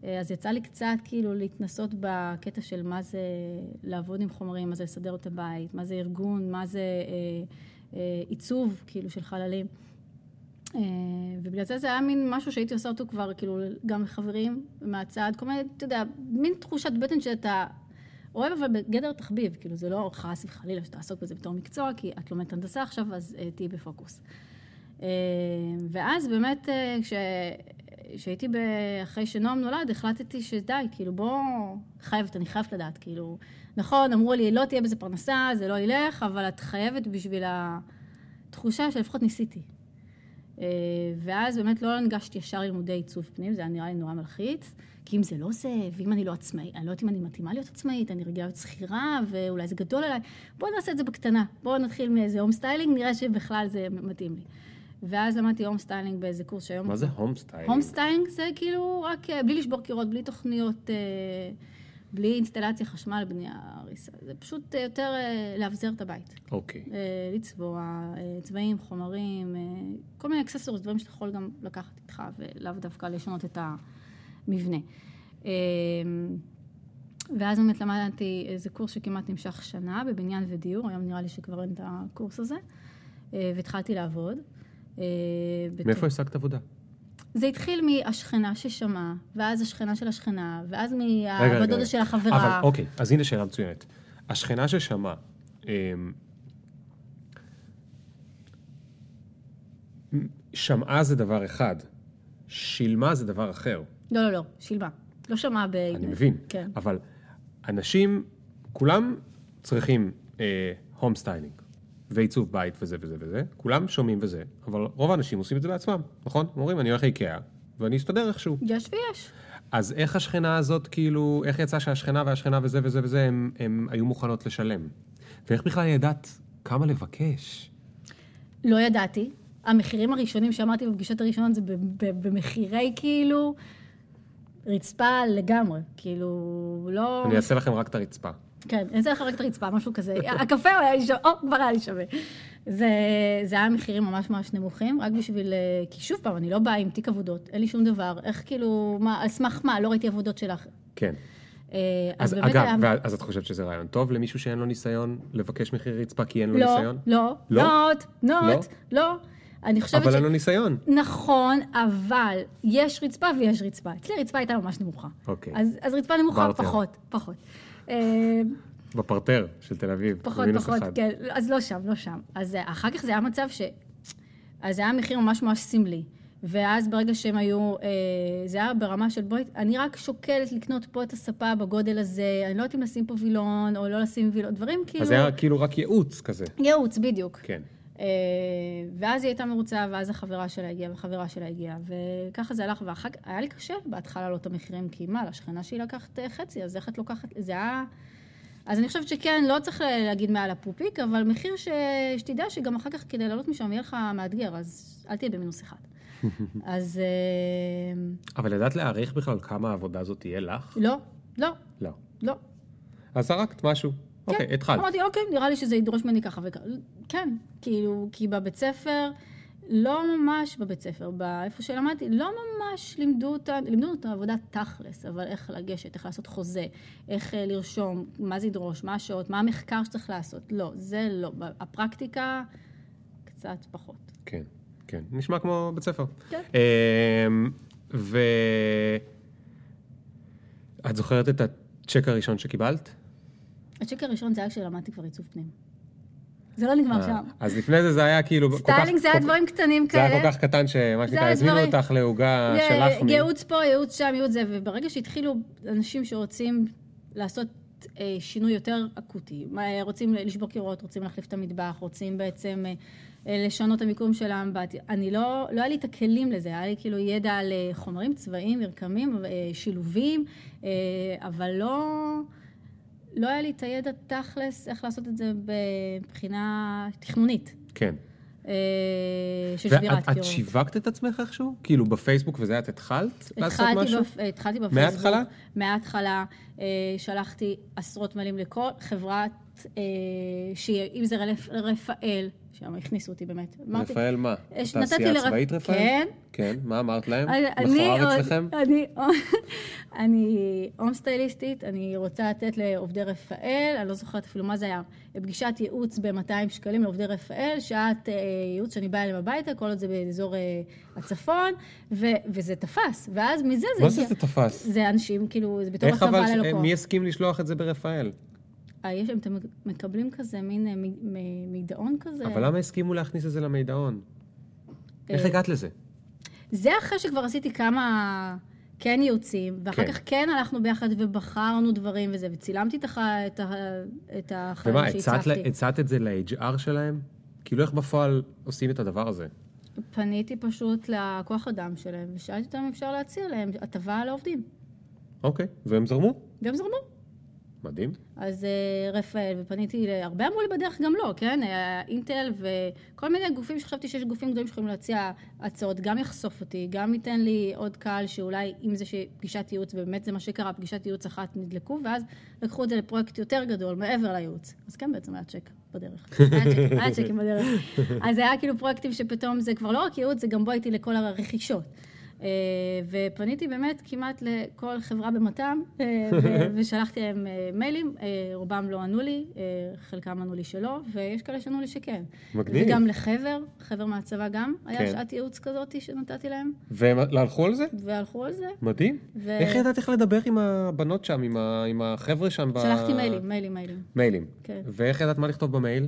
אה, אז יצא לי קצת כאילו להתנסות בקטע של מה זה לעבוד עם חומרים, מה זה לסדר את הבית, מה זה ארגון, מה זה אה, אה, עיצוב, כאילו, של חללים. אה, ובגלל זה זה היה מין משהו שהייתי עושה אותו כבר, כאילו, גם לחברים מהצד, כל מיני, אתה יודע, מין תחושת בטן שאתה אוהב, אבל בגדר תחביב, כאילו, זה לא חס וחלילה שתעסוק בזה בתור מקצוע, כי את לומדת הנדסה עכשיו, אז אה, תהיי בפוקוס. אה, ואז באמת, אה, כש... כשהייתי ב... אחרי שנועם נולד, החלטתי שדי, כאילו, בוא, חייבת, אני חייבת לדעת, כאילו, נכון, אמרו לי, לא תהיה בזה פרנסה, זה לא ילך, אבל את חייבת בשביל התחושה שלפחות ניסיתי. אה, ואז באמת לא ניגשתי ישר ללימודי עיצוב פנים, זה היה נראה לי נורא מלחיץ, כי אם זה לא זה, ואם אני לא עצמאית, אני לא יודעת אם אני מתאימה להיות עצמאית, אני רגילה להיות שכירה, ואולי זה גדול עליי, בואו נעשה את זה בקטנה, בואו נתחיל מאיזה home styling, נראה שבכלל זה מתאים לי. ואז למדתי home styling באיזה קורס שהיום... מה זה home style? home styling זה כאילו רק אה, בלי לשבור קירות, בלי תוכניות, אה, בלי אינסטלציה, חשמל, בנייה, הריסה. זה פשוט אה, יותר לאבזר את הבית. אוקיי. אה, לצבוע, צבעים, חומרים, כל מיני accessories, דברים שאתה יכול גם לקחת איתך, ולאו דווקא לשנות את המבנה. אה, ואז באמת למדתי איזה קורס שכמעט נמשך שנה בבניין ודיור, היום נראה לי שכבר אין את הקורס הזה, אה, והתחלתי לעבוד. אה, מאיפה השגת עבודה? זה התחיל מהשכנה ששמעה, ואז השכנה של השכנה, ואז מהבת. דודה של החברה. אבל אוקיי, אז הנה שאלה מצוינת. השכנה ששמעה, אמ, שמעה זה דבר אחד, שילמה זה דבר אחר. לא, לא, לא, שילמה. לא שמעה ב... אני מבין. כן. אבל אנשים, כולם צריכים home styling ועיצוב בית וזה וזה וזה, כולם שומעים וזה, אבל רוב האנשים עושים את זה בעצמם, נכון? הם אומרים, אני הולך לאיקאה ואני אסתדר איכשהו. יש ויש. אז איך השכנה הזאת, כאילו, איך יצא שהשכנה והשכנה וזה וזה וזה, הם, הם היו מוכנות לשלם? ואיך בכלל ידעת כמה לבקש? לא ידעתי. המחירים הראשונים שאמרתי בפגישות הראשונות זה במחירי כאילו רצפה לגמרי. כאילו, לא... אני אעשה לכם רק את הרצפה. כן, אני אעשה לך רק את הרצפה, משהו כזה. הקפה היה לי שווה, או, כבר היה לי שווה. זה, זה היה מחירים ממש ממש נמוכים, רק בשביל... אה, כי שוב פעם, אני לא באה עם תיק עבודות, אין לי שום דבר. איך כאילו, מה, על סמך מה? לא ראיתי עבודות שלך. כן. אה, אז באמת אגב, היה- ואז- אז את חושבת שזה רעיון טוב למישהו שאין לו ניסיון לבקש מחיר רצפה כי אין לו לא, ניסיון? לא, לא? נוט, נוט, לא. אני חושבת אבל ש... אין לו ניסיון. נכון, אבל יש רצפה ויש רצפה. אצלי הרצפה הייתה ממש נמוכה. אוקיי. אז, אז רצפה נמוכה ברטר. פחות, פחות. אה, בפרטר של תל אביב. פחות, פחות, אחד. כן. אז לא שם, לא שם. אז אה, אחר כך זה היה מצב ש... אז זה היה מחיר ממש ממש סמלי. ואז ברגע שהם היו, אה, זה היה ברמה של בואי, אני רק שוקלת לקנות פה את הספה בגודל הזה, אני לא יודעת אם לשים פה וילון או לא לשים וילון, דברים כאילו... אז זה היה כאילו רק ייעוץ כזה. ייעוץ, בדיוק. כן. אה, ואז היא הייתה מרוצה, ואז החברה שלה הגיעה, והחברה שלה הגיעה, וככה זה הלך, ואחר כך, היה לי קשה בהתחלה להעלות את המחירים, כי מה, לשכנה שלי לקחת אה, חצי, אז איך את לוקחת, זה היה... אז אני חושבת שכן, לא צריך להגיד מעל הפופיק, אבל מחיר ש... שתדע שגם אחר כך כדי לעלות משם יהיה לך מאתגר, אז אל תהיה במינוס אחד. אז אה, אבל ידעת להעריך בכלל כמה העבודה הזאת תהיה לך? לא, לא, לא. לא. אז זרקת משהו. אוקיי, כן. התחלת. אמרתי, אוקיי, נראה לי שזה ידרוש ממני ככה וככה. כן, כאילו, כי בבית ספר, לא ממש בבית ספר, באיפה שלמדתי, לא ממש לימדו אותנו, לימדו אותנו עבודה תכלס, אבל איך לגשת, איך לעשות חוזה, איך אה, לרשום, מה זה ידרוש, מה השעות, מה המחקר שצריך לעשות. לא, זה לא. הפרקטיקה, קצת פחות. כן, כן. נשמע כמו בית ספר. כן. אמ, ו... את זוכרת את הצ'ק הראשון שקיבלת? הצ'ק הראשון זה היה כשלמדתי כבר עיצוב פנים. זה לא נגמר אה, שם. אז לפני זה זה היה כאילו... styling זה היה דברים קטנים זה היה כאלה. כל כך קטן שמה שנקרא, הזמינו אותך לעוגה י- שלך. מ- ייעוץ פה, ייעוץ שם, ייעוץ זה, וברגע שהתחילו אנשים שרוצים לעשות אה, שינוי יותר אקוטי, רוצים לשבור קירות, רוצים להחליף את המטבח, רוצים בעצם אה, לשנות את המיקום של האמבטיה, אני לא, לא היה לי את הכלים לזה, היה לי כאילו ידע על חומרים, צבעים, מרקמים, שילובים, אבל לא... לא היה לי את הידע תכלס איך לעשות את זה מבחינה תכנונית, כן. אה, של שבירת ואת את קירות. שיווקת את עצמך איכשהו? כאילו בפייסבוק וזה, את התחלת לעשות התחלתי, משהו? בפ... התחלתי בפייסבוק. מההתחלה? מההתחלה. אה, שלחתי עשרות מיילים לכל חברת, אה, שאם זה רפ... רפאל, שם הכניסו אותי באמת. אמרתי- רפאל מה? התעשייה לרפ- הצבאית רפאל? כן. כן, מה אמרת להם? מכוער אצלכם? אני, אני הום סטייליסטית, אני רוצה לתת לעובדי רפאל, אני לא זוכרת אפילו מה זה היה, פגישת ייעוץ ב-200 שקלים לעובדי רפאל, שעת אה, ייעוץ שאני באה אליהם הביתה, כל עוד זה באזור אה, הצפון, ו, וזה תפס, ואז מזה זה מה זה זה תפס? זה אנשים, כאילו, זה בתור הטבה ש- ללקוח. מי הסכים לשלוח את זה ברפאל? אה, יש, אתם מקבלים כזה מין אה, מידעון כזה? אבל למה הסכימו להכניס את זה למידעון? איך אה, הגעת לזה? זה אחרי שכבר עשיתי כמה כן ייעוצים, ואחר כן. כך כן הלכנו ביחד ובחרנו דברים וזה, וצילמתי את, הח... את, ה... את החיים ומה. לה- הצעת את זה ל-HR שלהם? כאילו איך בפועל עושים את הדבר הזה? פניתי פשוט לכוח אדם שלהם, ושאלתי אותם אם אפשר להציע להם הטבה לעובדים. אוקיי, והם זרמו? והם זרמו. מדהים. אז אה, רפאל, ופניתי להרבה אמרו לי בדרך גם לא, כן? היה אינטל וכל מיני גופים שחשבתי שיש גופים גדולים שיכולים להציע הצעות, גם יחשוף אותי, גם ייתן לי עוד קהל שאולי אם זה שפגישת ייעוץ, ובאמת זה מה שקרה, פגישת ייעוץ אחת נדלקו, ואז לקחו את זה לפרויקט יותר גדול, מעבר לייעוץ. אז כן, בעצם היה צ'ק בדרך. היה צ'ק, היה צ'קים בדרך. אז היה כאילו פרויקטים שפתאום זה כבר לא רק ייעוץ, זה גם בוא איתי לכל הרכישות. אה, ופניתי באמת כמעט לכל חברה במתם, אה, ושלחתי להם אה, מיילים, רובם לא ענו לי, חלקם ענו לי שלא, ויש כאלה שענו לי שכן. מגניב. וגם לחבר, חבר מהצבא גם, היה כן. שעת ייעוץ כזאת שנתתי להם, והם הלכו על זה? והלכו על זה. מדהים. ו- איך ידעת איך לדבר עם הבנות שם, עם ה- עם החבר'ה שם? ב- שלחתי מיילים, מיילים, מיילים. מיילים. כן. ואיך ידעת מה לכתוב במייל?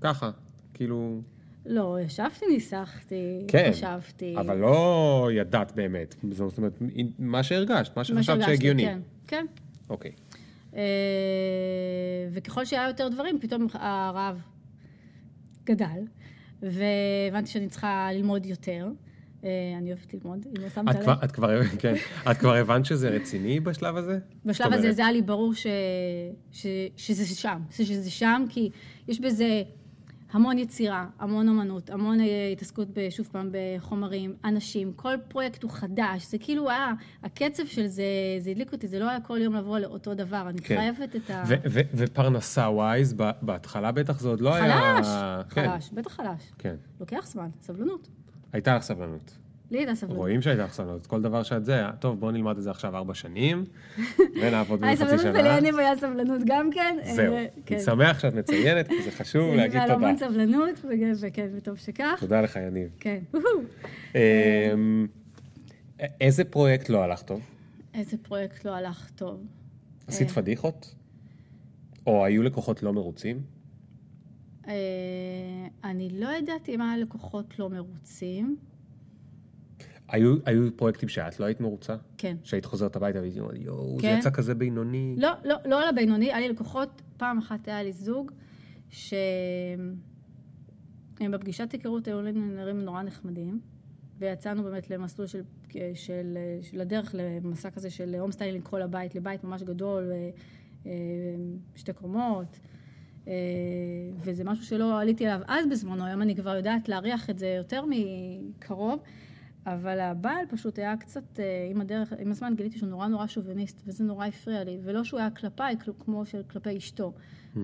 ככה, כאילו... לא, ישבתי, ניסחתי, כן, חשבתי. אבל לא ידעת באמת. זאת אומרת, מה שהרגשת, מה שחשבת שהגיוני. כן, כן. אוקיי. אה, וככל שהיה יותר דברים, פתאום הרעב גדל, והבנתי שאני צריכה ללמוד יותר, אה, אני אוהבת ללמוד, אם לא שמת לב. את כבר, כן, את כבר הבנת שזה רציני בשלב הזה? בשלב הזה זה היה לי ברור ש... ש... שזה שם, שזה שם, כי יש בזה המון יצירה, המון אמנות, המון אה, התעסקות, שוב פעם, בחומרים, אנשים, כל פרויקט הוא חדש, זה כאילו היה, הקצב של זה, זה הדליק אותי, זה לא היה כל יום לבוא לאותו דבר, אני כן. חייבת את ה... ופרנסה ווייז, בהתחלה בטח זה עוד לא היה... חלש, כן, חלש, בטח חלש. כן. לוקח זמן, סבלנות. הייתה לך סבלנות. לי הייתה סבלנות. רואים שהייתה לך סבלנות. כל דבר שאת זה, טוב, בואו נלמד את זה עכשיו ארבע שנים, ונעבוד היי, בזה חצי סבלנות שנה. וליניב היה סבלנות גם כן. זהו. אה, כן. אני שמח שאת מציינת, כי זה חשוב להגיד תודה. המון סבלנות, וכן, וטוב שכך. תודה לך, יניב. כן. אמ, איזה פרויקט לא הלך טוב? איזה פרויקט לא הלך טוב. עשית אה. פדיחות? או היו לקוחות לא מרוצים? אה, אני לא יודעת אם היה לקוחות לא מרוצים. היו היו פרויקטים שאת לא היית מרוצה? כן. שהיית חוזרת הביתה והייתי אומרת, יואו, זה כן. יצא כזה בינוני. לא, לא, לא על הבינוני, היה לי לקוחות, פעם אחת היה לי זוג, ש... הם בפגישת היכרות היו לנו נראים נורא נחמדים, ויצאנו באמת למסלול של, של, של הדרך למסע כזה של home styling כל הבית, לבית ממש גדול, אה, שתי קומות, אה, וזה משהו שלא עליתי עליו אז בזמנו, היום אני כבר יודעת להריח את זה יותר מקרוב. אבל הבעל פשוט היה קצת, אה, עם הדרך, עם הזמן גיליתי שהוא נורא נורא שוביניסט, וזה נורא הפריע לי, ולא שהוא היה כלפיי, כל- כמו של כלפי אשתו.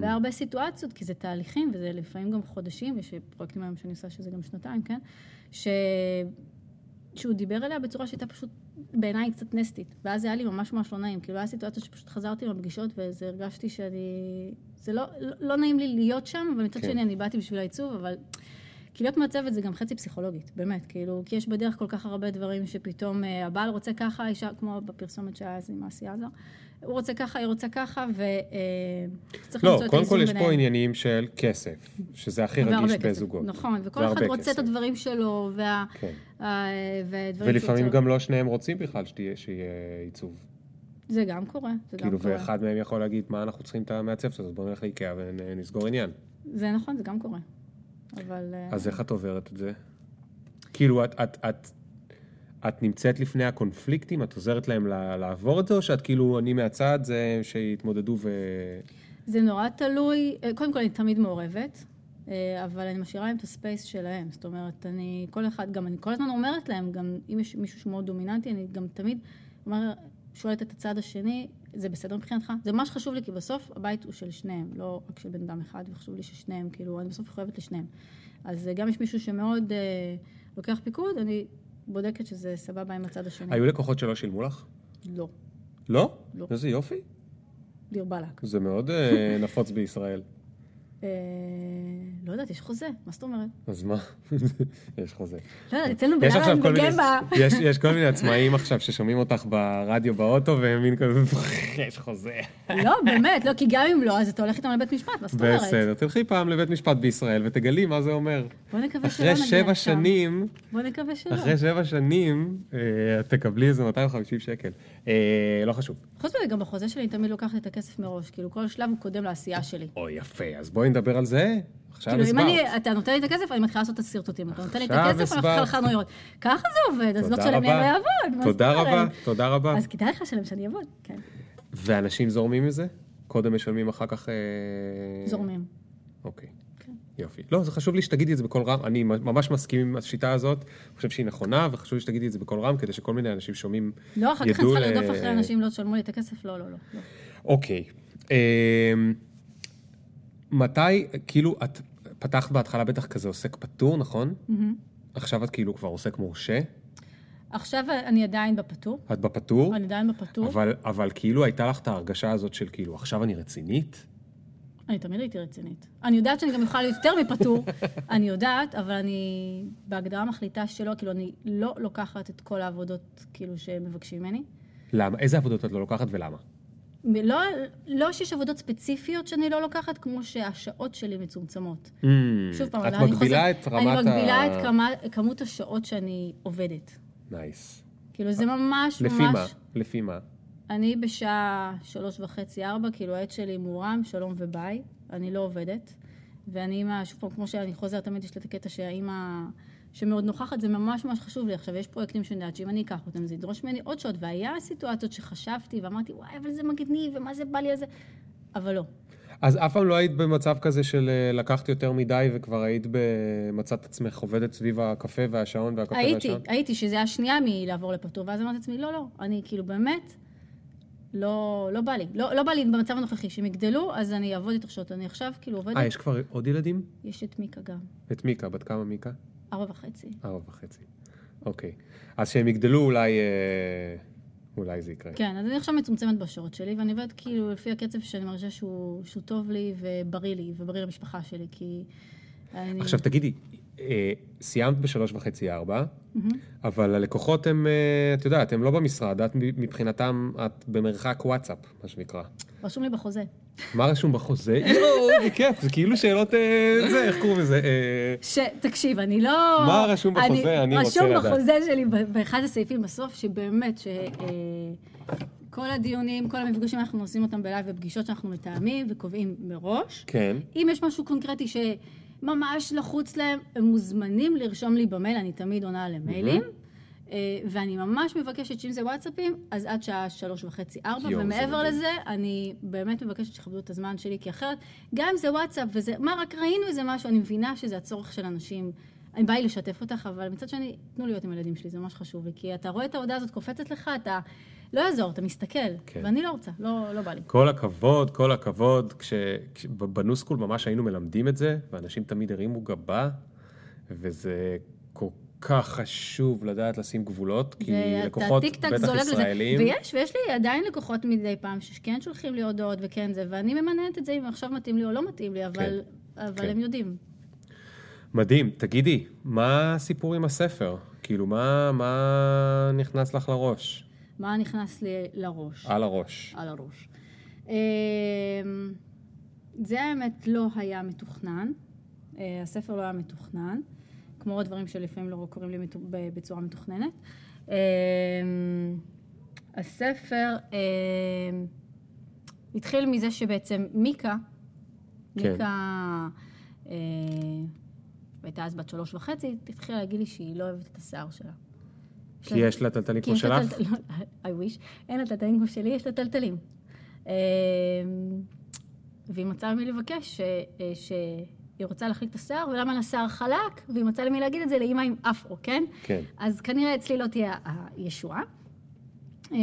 והיה הרבה סיטואציות, כי זה תהליכים, וזה לפעמים גם חודשים, יש פרויקטים היום שאני עושה שזה גם שנתיים, כן? ש... שהוא דיבר אליה בצורה שהייתה פשוט בעיניי קצת נסטית. ואז היה לי ממש ממש לא נעים. כאילו, היה סיטואציה שפשוט חזרתי מהפגישות, וזה הרגשתי שאני... זה לא, לא, לא נעים לי להיות שם, אבל מצד כן. שני אני באתי בשביל העיצוב, אבל... כי להיות מעצבת זה גם חצי פסיכולוגית, באמת, כאילו, כי יש בדרך כל כך הרבה דברים שפתאום אה, הבעל רוצה ככה, האישה, כמו בפרסומת שהיה אז עם אסי עזר, הוא רוצה ככה, היא רוצה ככה, וצריך לא, למצוא את קודם האיזון כל יש ביניהם. פה עניינים של כסף, שזה הכי רגיש כסף, בזוגות. נכון, וכל אחד רוצה את כסף. הדברים שלו, וה... כן. ה- והדברים שהוא ולפעמים. גם לא שניהם רוצים בכלל שתהיה- שיהיה עיצוב. זה גם קורה, זה גם כאילו, קורה. ואחד מהם יכול להגיד, מה אנחנו צריכים את המעצבת הזאת, בואו נלך לאיקאה ונסגור עניין. זה נכון, זה גם קורה. אבל... אה, אז איך את עוברת את זה? כאילו, את, את, את, את נמצאת לפני הקונפליקטים, את עוזרת להם לה- לעבור את זה, או שאת כאילו, אני מהצד, זה שיתמודדו ו... זה נורא תלוי, אה, קודם כל אני תמיד מעורבת, אה, אבל אני משאירה להם את הספייס שלהם. זאת אומרת, אני, כל אחד, גם אני כל הזמן אומרת להם, גם אם יש מישהו שהוא מאוד דומיננטי, אני גם תמיד אומר, שואלת את הצד השני, זה בסדר מבחינתך? זה ממש חשוב לי, כי בסוף הבית הוא של שניהם, לא רק של בן אדם אחד, וחשוב לי ששניהם, כאילו, אני בסוף מחויבת לשניהם. אז אה, גם יש מישהו שמאוד אה, לוקח פיקוד, אני בודקת שזה סבבה עם הצד השני. היו לקוחות שלא שילמו לך? לא, לא? לא. איזה יופי. דיר באלק. זה מאוד אה, נפוץ בישראל. אה, לא יודעת, יש חוזה, מה זאת אומרת? אז מה? יש חוזה. לא יודעת, אצלנו מיני, בגמבה. יש, יש כל מיני עצמאים עכשיו ששומעים אותך ברדיו באוטו והם מין כזה, יש חוזה. לא, באמת, לא, כי גם אם לא, אז אתה הולך איתם לבית משפט, מה זאת אומרת? בסדר, תלכי פעם לבית משפט בישראל ותגלי מה זה אומר. בוא נקווה שלא אחרי נגיע שבע לשם. שנים, בוא נקווה שלא. אחרי שבע שנים, אה, את תקבלי איזה 250 שקל. אה, לא חשוב. חוץ מזה, גם בחוזה שלי אני תמיד לוקחת את הכסף מראש, כאילו כל שלב הוא קודם לעשייה שלי. או, יפה, אז בואי נדבר על זה. עכשיו כאילו, אם הסברת. אני, אתה נותן לי את הכסף, אני מתחילה לעשות את השרטוטים. אתה נותן לי את הכסף, אני הסברת. לחנויות. ככה זה עובד, אז לא תשלם לי. אני אעבוד. תודה? רבה, תודה רבה. אז כדאי לך לשלם שאני אעבוד, כן. ואנשים זורמים מזה? קודם משלמים, אחר כך... אה, זורמים. אוקיי. כן. יופי. לא, זה חשוב לי שתגידי את זה בקול רם. אני ממש מסכים עם השיטה הזאת, חושב שהיא נכונה, וחשוב לי שתגידי את זה בקול רם, כדי שכל מיני אנשים שומעים לא, אחר כך אני ידעו צריכה לרדוף אחרי אנשים, לא תשלמו לי את הכסף, לא, לא, לא. לא. אוקיי. מתי, כאילו, את פתחת בהתחלה בטח כזה עוסק פטור, נכון? עכשיו את כאילו כבר עוסק מורשה, עכשיו אני עדיין בפטור, את בפטור, אני עדיין בפטור. אבל, אבל כאילו הייתה לך את ההרגשה הזאת של כאילו, עכשיו אני רצינית? אני תמיד הייתי רצינית. אני יודעת שאני גם יכולה להיות יותר מפטור, אני יודעת, אבל אני בהגדרה מחליטה שלא, כאילו, אני לא לוקחת את כל העבודות, כאילו, שמבקשים ממני. למה? איזה עבודות את לא לוקחת ולמה? לא, לא שיש עבודות ספציפיות שאני לא לוקחת, כמו שהשעות שלי מצומצמות. שוב פעם, Mm. את אני מגבילה חוזרת- את רמת אני מגבילה ה- את כמה, כמות השעות שאני עובדת. נייס. כאילו, זה ממש לפי מה? ממש... לפי מה? אני בשעה שלוש וחצי, ארבע, כאילו העט שלי מורם, שלום וביי, אני לא עובדת. ואני ה... שוב פעם, כמו שאני חוזרת, תמיד יש לי את הקטע שהאימא שמאוד נוכחת, זה ממש ממש חשוב לי. עכשיו, יש פרויקטים שאני יודעת שאם אני אקח אותם, זה ידרוש ממני עוד שעות, והיה סיטואציות שחשבתי ואמרתי, וואי, אבל זה מגניב, ומה זה בא לי על זה, אבל לא. אז אף פעם לא היית במצב כזה של אה, לקחת יותר מדי וכבר היית במצאת עצמך עובדת סביב הקפה והשעון והקפה הייתי, והשעון? הייתי, שזה היה שנייה מלעבור לפטור, ואז אמרתי לעצמי, לא, לא, אני כאילו באמת, לא, לא בא לי. לא, לא בא לי במצב הנוכחי, שהם יגדלו, אז אני אעבוד יותר שעות. אני עכשיו כאילו עובדת, אה, יש כבר עוד ילדים? יש את מיקה גם, את מיקה, בת כמה מיקה? ארבע וחצי. ארבע וחצי. אוקיי. אז כשהם יגדלו אולי, אה, אולי זה יקרה. כן, אז אני עכשיו מצומצמת בשעות שלי, ואני עובדת כאילו לפי הקצב שאני מרגישה שהוא, שהוא טוב לי ובריא לי, ובריא למשפחה שלי, כי... אני... עכשיו תגידי, אה, סיימת בשלוש וחצי ארבע, אבל הלקוחות הם, אה, את יודעת, הם לא במשרד, את מבחינתם, את במרחק וואטסאפ, מה שנקרא. רשום לי בחוזה. מה רשום בחוזה? יואו, איזה כיף, זה כאילו שאלות, אה, זה, איך קוראים לזה? אה. תקשיב, אני לא... מה רשום בחוזה? אני רוצה לדעת. רשום בחוזה שלי באחד הסעיפים בסוף, שבאמת. אה, כל הדיונים, כל המפגשים, אנחנו עושים אותם ב live ופגישות שאנחנו מתאמים וקובעים מראש. כן. אם יש משהו קונקרטי שממש לחוץ להם, הם מוזמנים לרשום לי במייל, אני תמיד עונה על המיילים. אה, ואני ממש מבקשת שאם זה וואטסאפים, אז עד שעה שלוש וחצי, ארבע, ומעבר. לזה, אני באמת מבקשת שתכבדו את הזמן שלי, כי אחרת, גם אם זה וואטסאפ וזה, מה, רק ראינו איזה משהו, אני מבינה שזה הצורך של אנשים. אני בא לי לשתף אותך, אבל מצד שני, תנו לי להיות עם הילדים שלי, זה ממש חשוב לי, כי אתה רואה את ההודעה הזאת קופצת לך, אתה לא יעזור, אתה מסתכל, כן. ואני לא רוצה, לא, לא בא לי. כל הכבוד, כל הכבוד. כש- כש- בנוסקול ממש היינו מלמדים את זה, ואנשים תמיד הרימו גבה, וזה כל כך חשוב לדעת לשים גבולות, כי לקוחות, בטח לזה. ישראלים, ויש, ויש לי עדיין לקוחות מדי פעם שכן שולחים לי הודעות וכן זה, ואני ממננת את זה אם עכשיו מתאים לי או לא מתאים לי, אבל, אבל כן. הם יודעים. מדהים. תגידי, מה הסיפור עם הספר? כאילו, מה, מה נכנס לך לראש? מה נכנס לי לראש? על הראש. על הראש. אמ, זה האמת לא היה מתוכנן, אה, הספר לא היה מתוכנן, כמו דברים שלפעמים לא קורים לי בצורה מתוכננת. אמ, הספר אמ, התחיל מזה שבעצם מיקה, כן. מיקה אה, הייתה אז בת שלוש וחצי, התחילה להגיד לי שהיא לא אוהבת את השיער שלה. כי יש לה טלטלים כמו שלך? לא, I wish. אין לה טלטלים כמו שלי, יש לה טלטלים. והיא מצאה ממי לבקש שהיא רוצה להחליק את השיער, ולמה לשיער חלק, והיא מצאה למי להגיד את זה לאימא עם אפרו, כן? כן. אז כנראה אצלי לא תהיה הישועה. אה,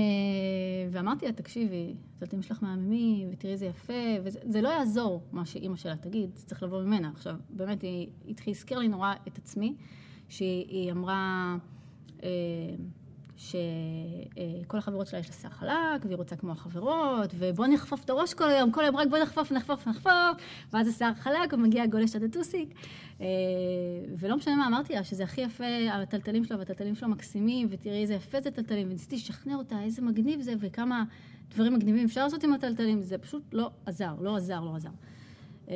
ואמרתי לה, תקשיבי, הטלטלים שלך מהממים, ותראי איזה יפה, וזה זה לא יעזור מה שאימא שלה תגיד, זה צריך לבוא ממנה. עכשיו, באמת, היא היא הזכירה לי נורא את עצמי, שהיא היא אמרה אה, שכל החברות שלה יש לה שיער חלק, והיא רוצה כמו החברות, ובוא נחפוף את הראש כל היום, כל היום רק בוא נחפוף, נחפוף, נחפוף, ואז השיער חלק, ומגיע גולש עד הטוסיק. אה, ולא משנה מה, אמרתי לה שזה הכי יפה, הטלטלים שלה, והטלטלים שלו מקסימים, ותראי איזה יפה זה טלטלים, וניסיתי לשכנע אותה איזה מגניב זה, וכמה דברים מגניבים אפשר לעשות עם הטלטלים, זה פשוט לא עזר, לא עזר, לא עזר. אה,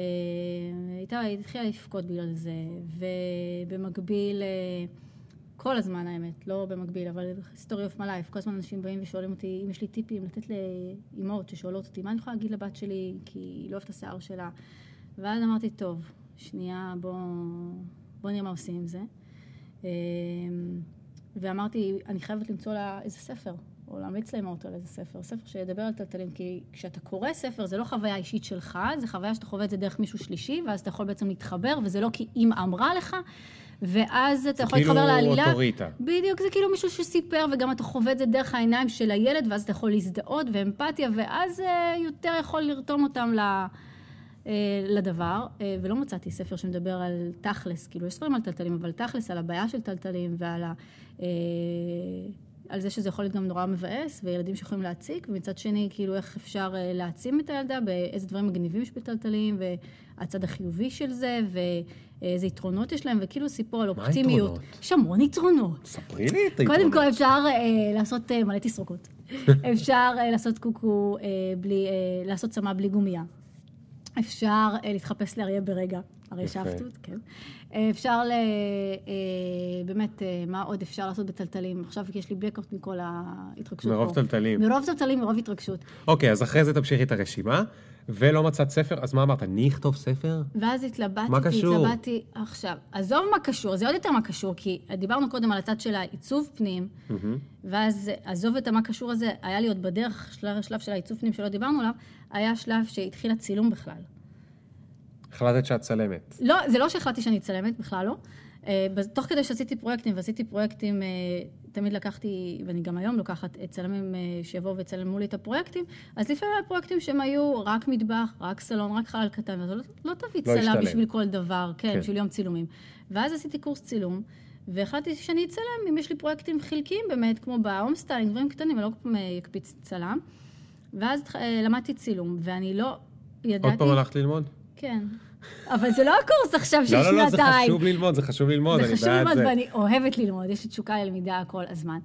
הייתה, היא התחילה לבכות בגלל זה, ובמקביל, אה, כל הזמן האמת, לא במקביל, אבל היסטוריה אוף מלייף, כל הזמן אנשים באים ושואלים אותי אם יש לי טיפים לתת לאימהות ששואלות אותי, מה אני יכולה להגיד לבת שלי, כי היא לא אוהבת את השיער שלה. ואז אמרתי, טוב, שנייה, בוא, בוא נראה מה עושים עם זה. אה, ואמרתי, אני חייבת למצוא לה איזה ספר, או להמליץ לאמהות על איזה ספר, ספר שידבר על טלטלים, כי כשאתה קורא ספר, זה לא חוויה אישית שלך, זה חוויה שאתה חווה את זה דרך מישהו שלישי, ואז אתה יכול בעצם להתחבר, וזה לא כי אימא אמרה לך, ואז אתה יכול כאילו להתחבר לעלילה. אוטוריטה. בדיוק, זה כאילו מישהו שסיפר, וגם אתה חווה את זה דרך העיניים של הילד, ואז אתה יכול להזדהות ואמפתיה, ואז אה, יותר יכול לרתום אותם ל... אה, לדבר, אה, ולא מצאתי ספר שמדבר על תכלס, כאילו יש ספרים על טלטלים, אבל תכלס על הבעיה של טלטלים ועל ה... על זה שזה יכול להיות גם נורא מבאס, וילדים שיכולים להציק, ומצד שני, כאילו איך אפשר להעצים את הילדה, באיזה דברים מגניבים יש בטלטלים, והצד החיובי של זה, ואיזה יתרונות יש להם, וכאילו סיפור על מה אופטימיות. היתרונות? יש המון יתרונות. ספרי לי את היתרונות. קודם כל אפשר אה, לעשות אה, מלא תסרוקות. אפשר אה, לעשות קוקו אה, בלי, אה, לעשות צמא בלי גומייה. אפשר אה, להתחפש לאריה ברגע. הרי. שפטות, כן. אה, אפשר ל... אה, באמת, אה, מה עוד אפשר לעשות בטלטלים? עכשיו יש לי בלקאוט מכל ההתרגשות פה. מרוב טלטלים. מרוב טלטלים, מרוב התרגשות. אוקיי, אז אחרי זה תמשיכי את הרשימה, ולא מצאת ספר, אז מה אמרת? אני אכתוב ספר? ואז התלבטתי, מה קשור? התלבטתי, עכשיו, עזוב מה קשור, זה עוד יותר מה קשור, כי דיברנו קודם על הצד של העיצוב פנים, ואז עזוב את המה קשור הזה, היה לי עוד בדרך, שלב, שלב של העיצוב פנים שלא דיברנו עליו, היה שלב שהתחיל הצילום בכלל. החלטת שאת צלמת. לא, זה לא שהחלטתי שאני צלמת, בכלל לא. אה, תוך כדי שעשיתי פרויקטים, ועשיתי פרויקטים, אה, תמיד לקחתי, ואני גם היום לוקחת צלמים אה, שיבואו ויצלמו לי את הפרויקטים, אז לפעמים היה פרויקטים שהם היו רק מטבח, רק סלון, רק חלל קטן, אז לא, לא תביא לא צלם. בשביל כל דבר, כן, כן. בשביל יום צילומים. ואז עשיתי קורס צילום, והחלטתי שאני אצלם אם יש לי פרויקטים חלקיים באמת, כמו ב home styling, דברים קטנים, אני לא כל פעם אה, אקפיץ צלם. ואז אה, למדתי צילום, ואני לא ידעתי... עוד פעם הלכת ללמוד? כן. אבל זה לא הקורס עכשיו של לא, שנתיים. לא, לא, זה חשוב ללמוד, זה חשוב ללמוד, זה אני חשוב בעד ללמוד, זה. ואני אוהבת ללמוד, יש לי תשוקה ללמידה כל הזמן.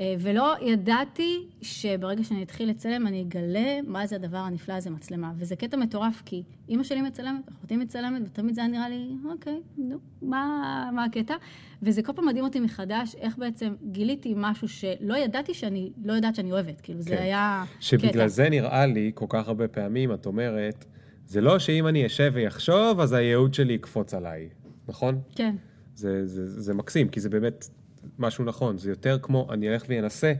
אה, ולא ידעתי שברגע שאני אתחיל לצלם, אני אגלה מה זה הדבר הנפלא הזה, מצלמה. וזה קטע מטורף, כי אימא שלי מצלמת, אחותי מצלמת, ותמיד זה היה נראה לי, אוקיי, נו, מה, מה הקטע? וזה כל פעם מדהים אותי מחדש, איך בעצם גיליתי משהו שלא ידעתי שאני, לא יודעת שאני אוהבת. כאילו, כן. זה היה שבגלל קטע. זה נראה לי, כל כך הרבה פעמים, את אומרת, זה לא שאם אני אשב ויחשוב, אז הייעוד שלי יקפוץ עליי, נכון? כן. זה, זה, זה מקסים, כי זה באמת משהו נכון. זה יותר כמו, אני אלך ואנסה,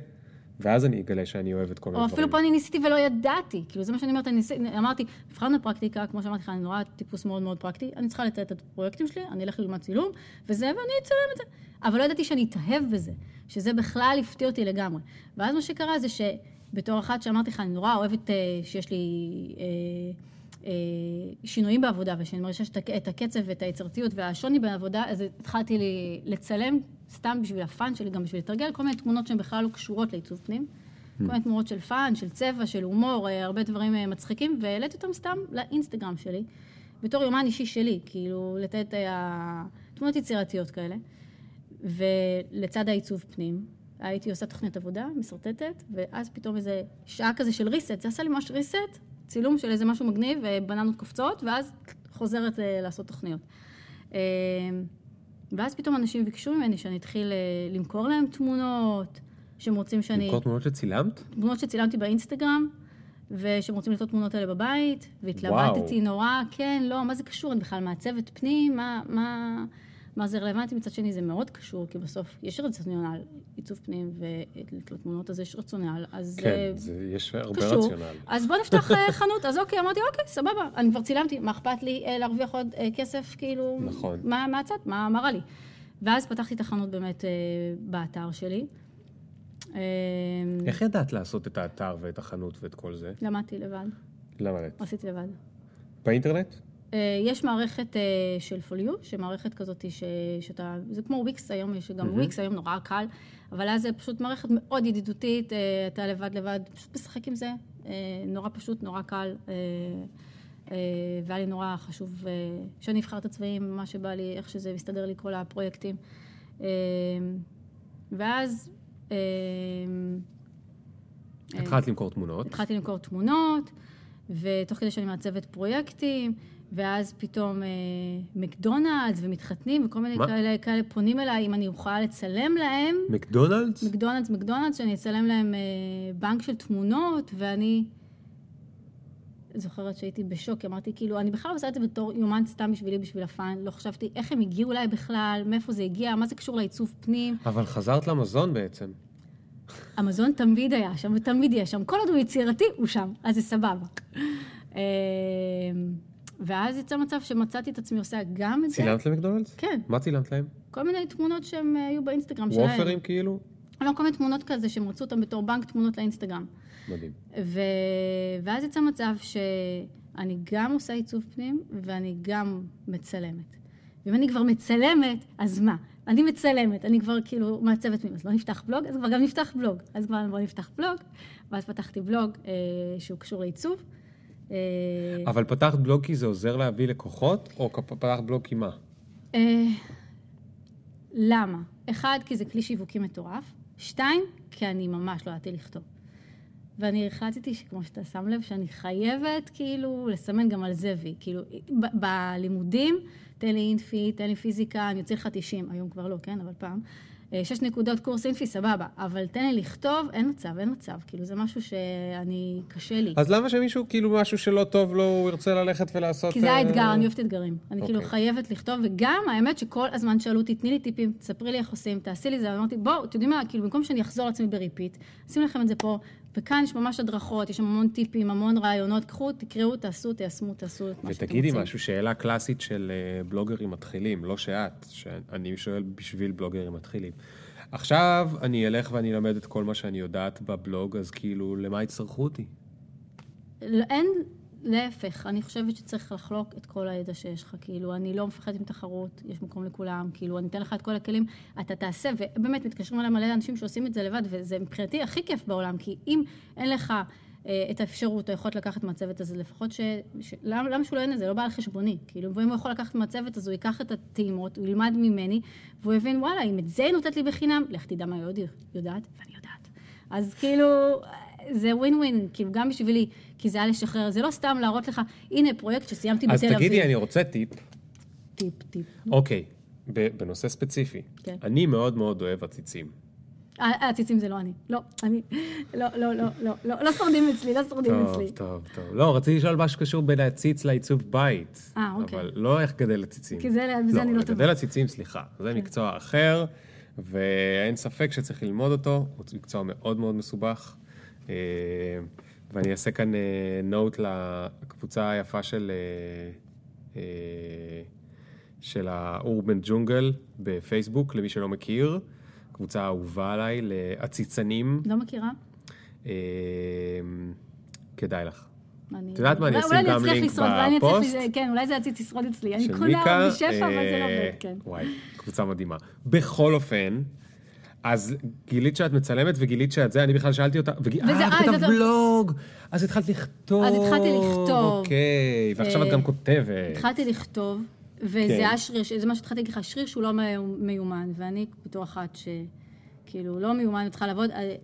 ואז אני אגלה שאני אוהב את כל מיני או. אפילו פה אני ניסיתי ולא ידעתי. כאילו, זה מה שאני אומרת, אני ניסי, אמרתי, מבחן בפרקטיקה, כמו שאמרתי לך, אני נורא טיפוס מאוד מאוד פרקטי, אני צריכה לתת את הפרויקטים שלי, אני אלך ללמוד צילום, וזה, ואני אצלם את זה. אבל לא ידעתי שאני אתאהב בזה, שזה בכלל הפתיע אותי לגמרי. ואז מה שקרה זה שבתור אחת שאמרתי לך, אני נורא אוהבת אה, שיש לי... אה, שינויים בעבודה, ושאני מרגישה את הקצב ואת היצירתיות והשוני בעבודה, אז התחלתי לי לצלם סתם בשביל ה fun שלי, גם בשביל לתרגל כל מיני תמונות שהן בכלל לא קשורות לעיצוב פנים. כל מיני תמונות של fun, של צבע, של הומור, אה, הרבה דברים אה, מצחיקים, והעליתי אותם סתם לאינסטגרם שלי, בתור יומן אישי שלי, כאילו, לתת אה, תמונות יצירתיות כאלה. ולצד העיצוב פנים, הייתי עושה תוכנית עבודה, משרטטת, ואז פתאום איזה שעה כזה של ריסט, זה עשה לי ממש ריסט, צילום של איזה משהו מגניב, ובננות קופצות, ואז חוזרת אה, לעשות תוכניות. אה, ואז פתאום אנשים ביקשו ממני שאני אתחיל אה, למכור להם תמונות, שהם רוצים שאני... למכור תמונות שצילמת? תמונות שצילמתי באינסטגרם, ושהם רוצים לראות תמונות האלה בבית, והתלבטתי. נורא, כן, לא, מה זה קשור? אני בכלל מעצבת פנים, מה, מה, מה זה רלוונטי? מצד שני, זה מאוד קשור, כי בסוף יש רציונל עיצוב פנים, ולתמונות הזה יש רציונל, אז כן, אה, זה, יש הרבה קשור. רציונל. אז בוא נפתח אה, חנות, אז אוקיי, אמרתי, אוקיי, סבבה, אני כבר צילמתי, מה אכפת לי אה, להרוויח עוד כסף, כאילו, נכון. מה מה הצד, מה מה רע לי? ואז פתחתי את החנות באמת באתר שלי. איך ידעת לעשות את האתר ואת החנות ואת כל זה? למדתי לבד, למה לת? עשיתי לבד. באינטרנט? אה, יש מערכת אה, של פוליו, שמערכת כזאת ש, שאתה, זה כמו וויקס היום, יש גם וויקס היום נורא קל, אבל אז זה פשוט מערכת מאוד ידידותית, אה, אתה לבד לבד, פשוט משחק עם זה, נורא פשוט, נורא קל, והיה לי נורא חשוב שאני אבחר את הצבעים, מה שבא לי, איך שזה מסתדר לי כל הפרויקטים. ואז... התחלת למכור תמונות. התחלתי למכור תמונות, ותוך כדי שאני מעצבת פרויקטים, ואז פתאום אה, מקדונלדס ומתחתנים וכל מיני מה? כאלה, כאלה פונים אליי, אם אני יכולה לצלם להם, מקדונלדס? מקדונלדס, מקדונלדס, שאני אצלם להם אה, בנק של תמונות, ואני זוכרת שהייתי בשוק, אמרתי, כאילו, אני בכלל עושה את זה בתור יומן סתם בשבילי, בשביל הפאן, לא חשבתי איך הם הגיעו אליי בכלל, מאיפה זה הגיע, מה זה קשור לעיצוב פנים. אבל חזרת למזון בעצם. המזון תמיד היה שם, ותמיד יהיה שם. כל עוד הוא יצירתי, הוא שם, אז זה סבבה. ואז יצא מצב שמצאתי את עצמי עושה גם את זה. צילמת למקדונלדס? כן, מה צילמת להם? כל מיני תמונות שהם אה, היו באינסטגרם שלהם. וופרים כאילו? לא, כל מיני תמונות כזה שהם רצו אותם בתור בנק תמונות לאינסטגרם. מדהים. ו... ואז יצא מצב שאני גם עושה עיצוב פנים ואני גם מצלמת. ואם אני כבר מצלמת, אז מה? אני מצלמת, אני כבר כאילו מעצבת פנים, אז לא נפתח בלוג, אז כבר גם נפתח בלוג. אז כבר בוא נפתח בלוג, ואז פתחתי בלוג אה, שהוא קשור לעיצוב. אה, אבל פתחת בלוג כי זה עוזר להביא לקוחות, או פתחת בלוג כי מה? אה, למה? אחד, כי זה כלי שיווקי מטורף. שתיים, כי אני ממש לא ידעתי לכתוב. ואני החלטתי שכמו שאתה שם לב, שאני חייבת כאילו לסמן גם על זה וי. כאילו, ב- בלימודים, תן לי אינפי, תן לי פיזיקה, אני אוציא לך 90, היום כבר לא, כן? אבל פעם. אה, שש נקודות קורס אינפי, סבבה. אבל תן לי לכתוב, אין מצב, אין מצב. כאילו, זה משהו שאני, קשה לי. אז למה שמישהו, כאילו, משהו שלא טוב לו, הוא ירצה ללכת ולעשות... כי זה אה, האתגר, אני אוהבת אתגרים. אני כאילו אוקיי. חייבת לכתוב, וגם האמת שכל הזמן שאלו אותי, תני לי טיפים, תספרי לי איך עושים, תעשי לי זה, ואמרתי, בואו, אתם יודעים מה, כאילו במקום שאני אחזור לעצמי ב repeat, שים לכם את זה פה, וכאן יש ממש הדרכות, יש שם המון טיפים, המון רעיונות, קחו, תקראו, תעשו, תיישמו, תעשו את מה שאתם רוצים. ותגידי משהו, שאלה קלאסית של אה, בלוגרים מתחילים, לא שאת, שאני שואל בשביל בלוגרים מתחילים. עכשיו אני אלך ואני אלמד את כל מה שאני יודעת בבלוג, אז כאילו, למה יצטרכו אותי? לא, אין, להפך, אני חושבת שצריך לחלוק את כל הידע שיש לך, כאילו, אני לא מפחדת מתחרות, יש מקום לכולם, כאילו, אני אתן לך את כל הכלים, אתה תעשה, ובאמת, מתקשרים אליי מלא אנשים שעושים את זה לבד, וזה מבחינתי הכי כיף בעולם, כי אם אין לך אה, את האפשרות, או יכולת לקחת מהצוות הזה, לפחות ש... ש... למה, למה שהוא לא ייהנה? זה לא בא על חשבוני, כאילו, ואם הוא יכול לקחת מהצוות, אז הוא ייקח את הטעימות, הוא ילמד ממני, והוא יבין, וואלה, אם את זה היא נותנת לי בחינם, לך תדע מה היא עוד יודעת, ואני יודעת. אז כאילו, זה ווין ווין, כאילו גם בשבילי, כי זה היה לשחרר, זה לא סתם להראות לך, הנה פרויקט שסיימתי בתל אז אביב. תגידי, אני רוצה טיפ. טיפ, טיפ. אוקיי, בנושא ספציפי. כן. אני מאוד מאוד אוהב עציצים. אה, הציצים זה לא אני. לא, אני, לא, לא, לא, לא, לא, לא שורדים אצלי, לא שורדים טוב, אצלי. טוב, טוב. לא, רציתי לשאול מה שקשור בין העציץ לעיצוב בית. אה, אוקיי. אבל לא איך גדל עציצים. כי זה- בזה אני לא טובה. לגדל עציצים, סליחה. זה מקצוע אחר, ואין ספק שצריך ללמוד אותו. הוא מקצוע מאוד מאוד מסובך. אה, ואני אעשה כאן נוט לקבוצה היפה של... אה, אה, של האורבן ג'ונגל בפייסבוק, למי שלא מכיר. קבוצה אהובה עליי לעציצנים. לא מכירה? אה, כדאי לך. את יודעת מה, אני אשים גם אצליח לינק לשרוד, אולי אני אצליח בפוסט. לש- כן, אולי זה עציץ ישרוד אצלי. אני מיקה. בשפע, אבל זה לא אה, עובד, כן. וואי, קבוצה מדהימה. בכל אופן, אז גילית שאת מצלמת וגילית שאת זה, אני בכלל שאלתי אותה, וג... וזה- אה, אה, את כתבת זה- בלוג, אז התחלת לכתוב. אז התחלתי לכתוב. אוקיי, ועכשיו אה, את גם כותבת. התחלתי לכתוב, וזה כן. היה שריר, זה מה שהתחלתי להגיד לך, שריר שהוא לא מיומן, ואני בתור אחת שכאילו לא מיומן וצריכה לעבוד, אה,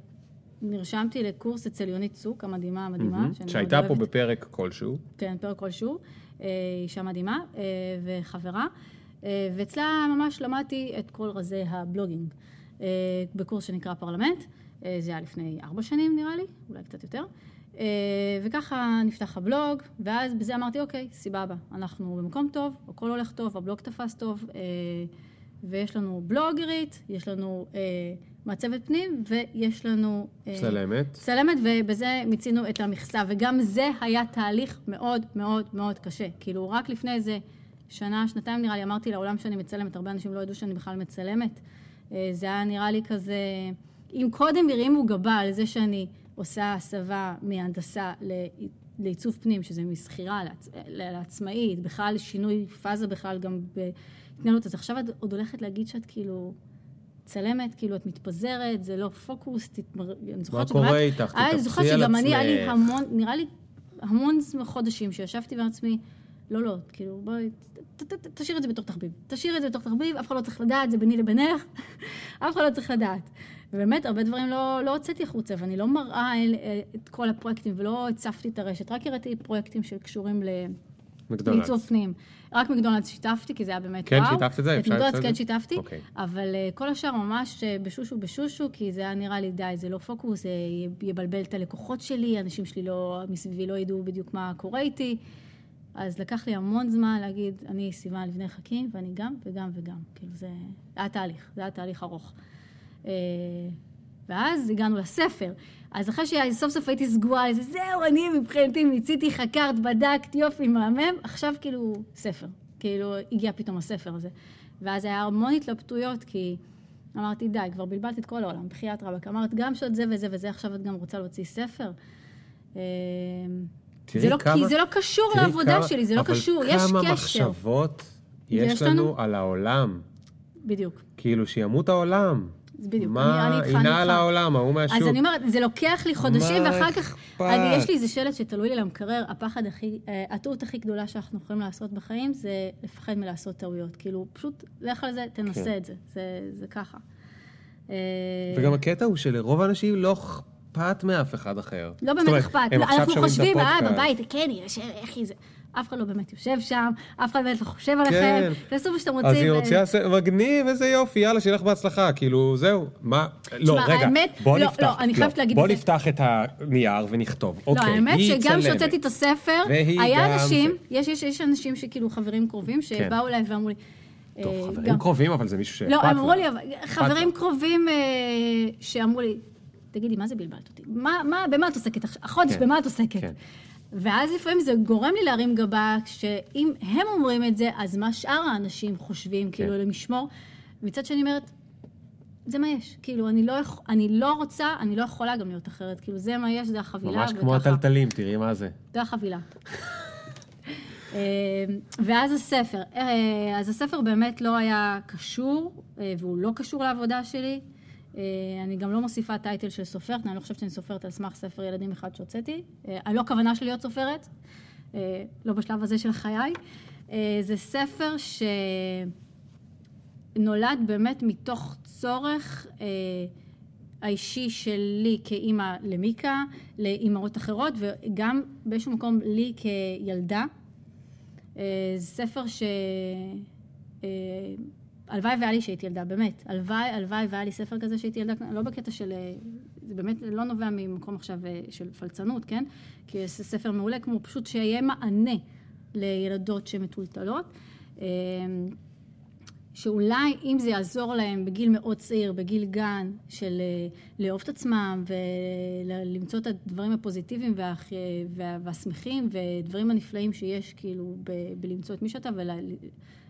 נרשמתי לקורס אצל יונית צוק, המדהימה, המדהימה, מאוד שהייתה פה. בפרק כלשהו. כן, פרק כלשהו, אה, אישה מדהימה אה, וחברה, אה, ואצלה ממש למדתי את כל רזי הבלוגינג אה, בקורס שנקרא פרלמנט, אה, זה היה לפני ארבע שנים נראה לי, אולי קצת יותר, אה, וככה נפתח הבלוג, ואז בזה אמרתי, אוקיי, סבבה, אנחנו במקום טוב, הכל הולך טוב, הבלוג תפס טוב, אה, ויש לנו בלוגרית, יש לנו אה, מעצבת פנים, ויש לנו... אה, צלמת. צלמת, ובזה מיצינו את המכסה, וגם זה היה תהליך מאוד מאוד מאוד קשה. כאילו, רק לפני איזה שנה, שנתיים נראה לי, אמרתי לעולם שאני מצלמת, הרבה אנשים לא ידעו שאני בכלל מצלמת. אה, זה היה נראה לי כזה, אם קודם הרימו גבה על זה שאני עושה הסבה מהנדסה לעיצוב פנים, שזה משכירה לעצ... לעצמאית, בכלל שינוי פאזה בכלל גם בהתנהלות, אז עכשיו את עוד הולכת להגיד שאת כאילו... צלמת, כאילו את מתפזרת, זה לא פוקוס, תתמר... אני זוכרת קורה שגם את- איתך? אה, אני זוכרת תתאפסי על שגם אני, היה לי עצמך. המון, נראה לי המון חודשים שישבתי בעצמי, לא, לא, כאילו, בואי, תשאיר את זה בתור תחביב. תשאיר את זה בתור תחביב, אף אחד לא צריך לדעת, זה ביני לבינך, אף אחד לא צריך לדעת. ובאמת, הרבה דברים לא, לא הוצאתי החוצה, ואני לא מראה אל- את כל הפרויקטים, ולא הצפתי את הרשת, רק הראיתי פרויקטים שקשורים ל... מקדונלדס. לעיצוב פנים. רק מקדונלדס שיתפתי, כי זה היה באמת כן, וואו. שיתפת את זה? את מקדונלדס כן? שיתפתי, אוקיי. אבל אה, כל השאר ממש אה, בשושו בשושו, כי זה היה נראה לי, די, זה לא פוקוס, זה יבלבל את הלקוחות שלי, אנשים שלי לא, מסביבי לא ידעו בדיוק מה קורה איתי. אז לקח לי המון זמן להגיד, אני סיוון לבני חכים, ואני גם וגם וגם. כאילו, זה היה תהליך, זה היה תהליך ארוך. אה, ואז הגענו לספר. אז אחרי שסוף סוף הייתי סגורה על זה, זהו, אני מבחינתי מיציתי, חקרת, בדקת, יופי, מהמם, עכשיו כאילו ספר. כאילו, הגיע פתאום הספר הזה. ואז היה המון התלבטויות, כי אמרתי, די, כבר בלבלתי את כל העולם, בחייאת רבאק. אמרת, גם שאת זה וזה וזה, עכשיו את גם רוצה להוציא ספר. תראי זה לא, כמה- כי זה לא קשור לעבודה כמה- שלי, זה לא קשור, יש אבל כמה קשר. מחשבות יש יש לנו? על העולם. בדיוק. כאילו, שימות העולם. בדיוק, מה אני- אני איתך, אני על איתך. העולם, ההוא מהשוק. אז אני אומרת, זה לוקח לי חודשים, ואחר כך... אכפת? אני, יש לי איזה שלט שתלוי לי למקרר, הפחד הכי... אה, הטעות הכי גדולה שאנחנו יכולים לעשות בחיים זה לפחד מלעשות טעויות. כאילו, פשוט לך על זה, תנסה כן. את זה. זה, זה ככה. אה, וגם הקטע הוא שלרוב האנשים לא אכפת מאף אחד אחר. לא באמת אומרת, אכפת. עכשיו אנחנו חושבים, אה. בבית, כן, יושב, איך היא זה. אף אחד לא באמת יושב שם, אף אחד באמת לא חושב עליכם. כן. תעשו מה שאתם רוצים. אז היא ו- מוציאה ס... מגניב, איזה יופי, יאללה, שיהיה לך בהצלחה, כאילו, זהו, מה... לא, רגע, האמת- בוא לא, נפתח, לא, אני חייבת להגיד בוא את זה. נפתח את הנייר ונכתוב. לא, אוקיי, האמת היא שגם. כשהוצאתי את הספר, היה אנשים. יש, יש, יש אנשים שכאילו חברים קרובים, שבאו אליי ואמרו לי... טוב, אה, חברים גם- קרובים, אבל זה מישהו שאכפת לא, אמרו. לי, חברים קרובים אה, שאמרו לי, תגידי, מה זה בלבלת אותי? מה, מה, במה את עוסקת? החודש, כן, במה את עוסקת? כן. ואז לפעמים זה גורם לי להרים גבה, שאם הם אומרים את זה, אז מה שאר האנשים חושבים, כאילו, כן. למשמור? מצד שני, אומרת, זה מה יש. כאילו, אני לא, אני לא רוצה, אני לא יכולה גם להיות אחרת. כאילו, זה מה יש, זה החבילה. ממש כמו וככה- הטלטלים, תראי מה זה. זה החבילה. אה, ואז הספר. אה, אז הספר באמת לא היה קשור, אה, והוא לא קשור לעבודה שלי. אה, אני גם לא מוסיפה טייטל של סופרת, אני לא חושבת שאני סופרת על סמך ספר ילדים אחד שהוצאתי. אה, אני לא כוונה שלי להיות סופרת, אה, לא בשלב הזה של חיי. אה, זה ספר שנולד באמת מתוך צורך אה, האישי שלי כאימא למיקה, לאימהות אחרות, וגם באיזשהו מקום לי כילדה. אה, זה ספר ש... הלוואי והיה לי שהייתי ילדה, באמת. הלוואי, הלוואי והיה לי ספר כזה שהייתי ילדה, לא בקטע של... אה, זה באמת לא נובע ממקום עכשיו אה, של פלצנות, כן? כי זה ספר מעולה, כמו פשוט שיהיה מענה לילדות שמטולטלות. אה, שאולי אם זה יעזור להם בגיל מאוד צעיר, בגיל גן, של אה, לאהוב את עצמם ולמצוא את הדברים הפוזיטיביים וה, וה, והשמחים ודברים הנפלאים שיש כאילו ב, בלמצוא את מי שאתה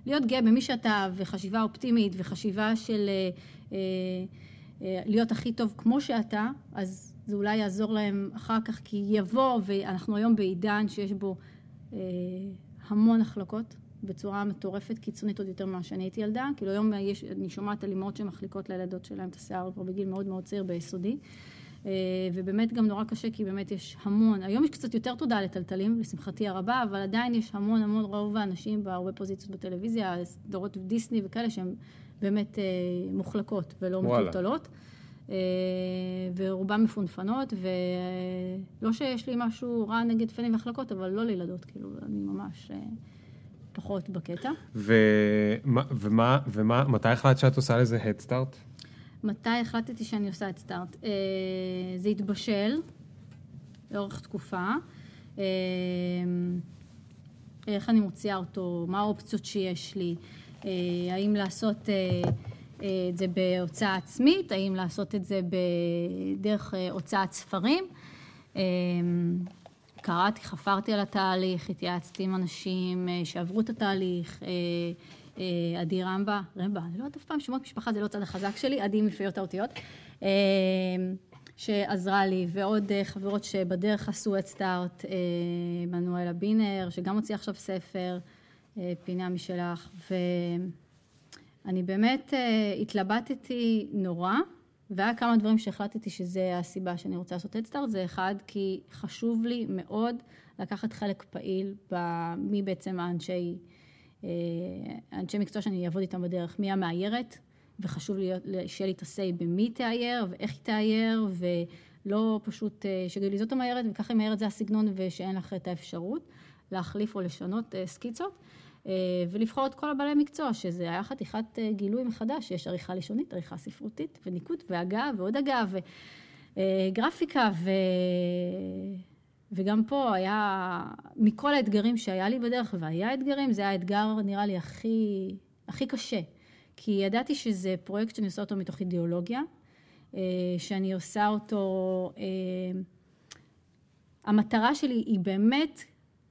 ולהיות גאה במי שאתה וחשיבה אופטימית וחשיבה של אה, אה, אה, להיות הכי טוב כמו שאתה, אז זה אולי יעזור להם אחר כך, כי יבוא, ואנחנו היום בעידן שיש בו אה, המון החלקות. בצורה מטורפת, קיצונית עוד יותר ממה שאני הייתי ילדה. כאילו היום יש, אני שומעת על אימהות שמחליקות לילדות שלהם את השיער כבר בגיל מאוד מאוד צעיר ביסודי. אה, ובאמת גם נורא קשה, כי באמת יש המון, היום יש קצת יותר תודה לטלטלים, לשמחתי הרבה, אבל עדיין יש המון המון רוב האנשים בהרבה פוזיציות בטלוויזיה, סדרות דיסני וכאלה, שהן באמת אה, מוחלקות ולא. מטולטלות. אה, ורובן מפונפנות, ולא שיש לי משהו רע נגד פנים והחלקות, אבל לא לילדות, כאילו, אני ממש... אה, פחות בקטע. ומה, ומה, ומה, מתי החלטת שאת עושה לזה Head Start? מתי החלטתי שאני עושה את סטארט? אה, זה התבשל לאורך תקופה. אה, איך אני מוציאה אותו, מה האופציות שיש לי, אה, האם לעשות אה, אה, את זה בהוצאה עצמית, האם לעשות את זה בדרך אה, הוצאת ספרים. אה, קראתי, חפרתי על התהליך, התייעצתי עם אנשים אה, שעברו את התהליך. אה, עדי רמבה, רמבה, אני לא יודעת אף פעם שמות משפחה, זה לא הצד החזק שלי, עדי מלפיות האותיות, אה, שעזרה לי, ועוד אה, חברות שבדרך עשו את סטארט, מנואלה בינר, שגם הוציא עכשיו ספר, פינה משלך, ואני באמת התלבטתי נורא, והיה כמה דברים שהחלטתי שזה הסיבה שאני רוצה לעשות את סטארט, זה אחד, כי חשוב לי מאוד לקחת חלק פעיל במי בעצם האנשי... אה, אנשי מקצוע שאני אעבוד איתם בדרך, מי המאיירת, וחשוב להיות- שיהיה לי את ה-say במי תאייר, ואיך היא תאייר, ולא פשוט אה, שיגידו לי זאת המאיירת, וככה היא מאיירת זה הסגנון, ושאין לך את האפשרות להחליף או לשנות אה, סקיצות. ולבחור את כל הבעלי מקצוע, שזה היה חתיכת גילוי מחדש, יש עריכה לשונית, עריכה ספרותית, וניקוד, והגה, ועוד הגה, וגרפיקה, ו... וגם פה היה, מכל האתגרים שהיה לי בדרך, והיה אתגרים, זה היה האתגר, נראה לי, הכי, הכי קשה. כי ידעתי שזה פרויקט שאני עושה אותו מתוך אידיאולוגיה, אה, שאני עושה אותו... אה, המטרה שלי היא באמת,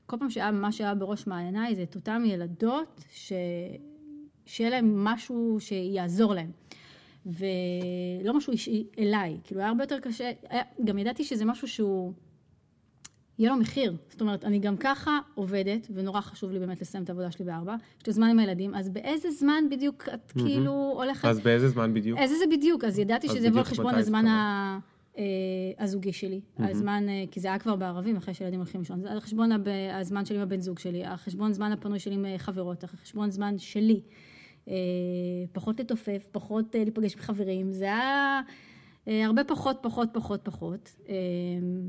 כל פעם שהיה מה שהיה בראש מעייניי, זה את אותן ילדות, ש... שיהיה להם משהו שיעזור להם. ולא משהו אישי אליי, כאילו היה הרבה יותר קשה, גם ידעתי שזה משהו שהוא... יהיה לו מחיר. זאת אומרת, אני גם ככה עובדת, ונורא חשוב לי באמת לסיים את העבודה שלי בארבע, יש לי זמן עם הילדים, אז באיזה זמן בדיוק את כאילו הולכת... אז באיזה זמן בדיוק? איזה זה בדיוק? אז ידעתי אז שזה יבוא על חשבון הזמן? ה- אה, הזוגי שלי. הזמן, אה, כי זה היה כבר בערבים, אחרי שילדים הולכים לישון. זה על חשבון הב- הזמן שלי עם הבן זוג שלי, על חשבון זמן הפנוי שלי עם אה, חברות, על חשבון זמן שלי. פחות לתופף, פחות להיפגש עם חברים. זה היה... אה, הרבה פחות, פחות, פחות, פחות. אה,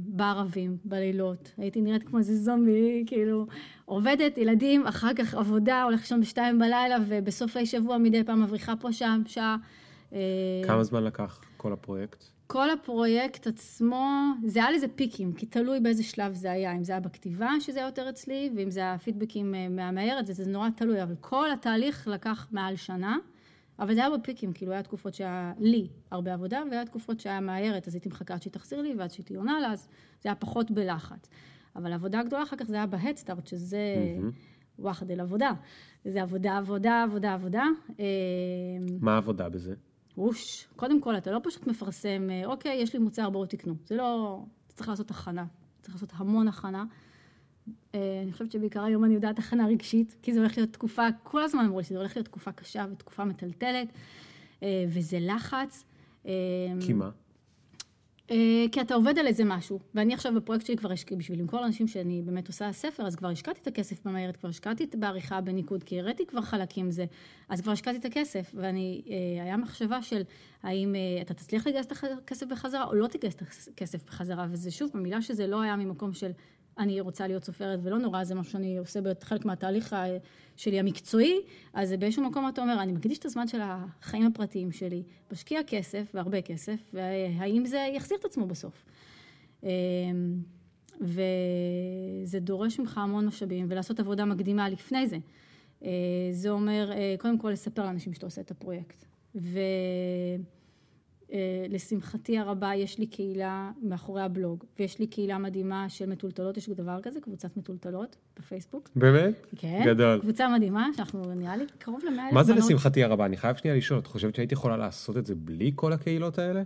בערבים, בלילות. הייתי נראית כמו איזה זומבי, כאילו, עובדת, ילדים, אחר כך עבודה, הולך לישון בשתיים בלילה, ובסופי שבוע מדי פעם מבריחה פה שם, שעה. אה, כמה זמן לקח כל הפרויקט? כל הפרויקט עצמו, זה היה לזה פיקים, כי תלוי באיזה שלב זה היה, אם זה היה בכתיבה, שזה היה יותר אצלי, ואם זה היה פידבקים מהמאיירת, זה, זה נורא תלוי, אבל כל התהליך לקח מעל שנה, אבל זה היה בפיקים, כאילו, היה תקופות שהיה לי הרבה עבודה, והיה תקופות שהיה מאיירת, אז הייתי מחכה עד שהיא תחזיר לי, ועד שהיא תהיה עונה לה, אז זה היה פחות בלחץ. אבל העבודה הגדולה אחר כך זה היה בהדסטארט, שזה וואחדל עבודה. זה עבודה, עבודה, עבודה, עבודה. אה, מה העבודה בזה? וואש, קודם כל, אתה לא פשוט מפרסם, אה, אוקיי, יש לי מוצר, בואו תקנו. זה לא... אתה צריך לעשות הכנה. צריך לעשות המון הכנה. אה, אני חושבת שבעיקר היום אני יודעת הכנה רגשית, כי זה הולך להיות תקופה, כל הזמן אמרו לי שזה הולך להיות תקופה קשה ותקופה מטלטלת, אה, וזה לחץ. אה, כי מה? כי אתה עובד על איזה משהו, ואני עכשיו בפרויקט שלי כבר בשביל למכור לאנשים שאני באמת עושה ספר, אז כבר השקעתי את הכסף במהירת, כבר השקעתי את בעריכה בניקוד, כי הראיתי כבר חלקים זה, אז כבר השקעתי את הכסף, ואני, היה מחשבה של האם אתה תצליח לגייס את הכסף בחזרה, או לא תגייס את הכסף בחזרה, וזה שוב, במילה שזה לא היה ממקום של אני רוצה להיות סופרת, ולא נורא, זה משהו שאני עושה בחלק מהתהליך ה- שלי המקצועי, אז באיזשהו מקום אתה אומר, אני מקדיש את הזמן של החיים הפרטיים שלי, משקיע כסף, והרבה כסף, והאם זה יחזיר את עצמו בסוף. אמ, וזה דורש ממך המון משאבים, ולעשות עבודה מקדימה לפני זה. אה, זה אומר, אה, קודם כל לספר לאנשים שאתה עושה את הפרויקט. ו... אה, לשמחתי הרבה יש לי קהילה מאחורי הבלוג, ויש לי קהילה מדהימה של מטולטלות, יש דבר כזה, קבוצת מטולטלות בפייסבוק. באמת? כן. גדול. קבוצה מדהימה, שאנחנו נראה לי קרוב למאה אלף מה זה בנות. לשמחתי הרבה? אני חייב שנייה לשאול, את חושבת שהייתי יכולה לעשות את זה בלי כל הקהילות האלה?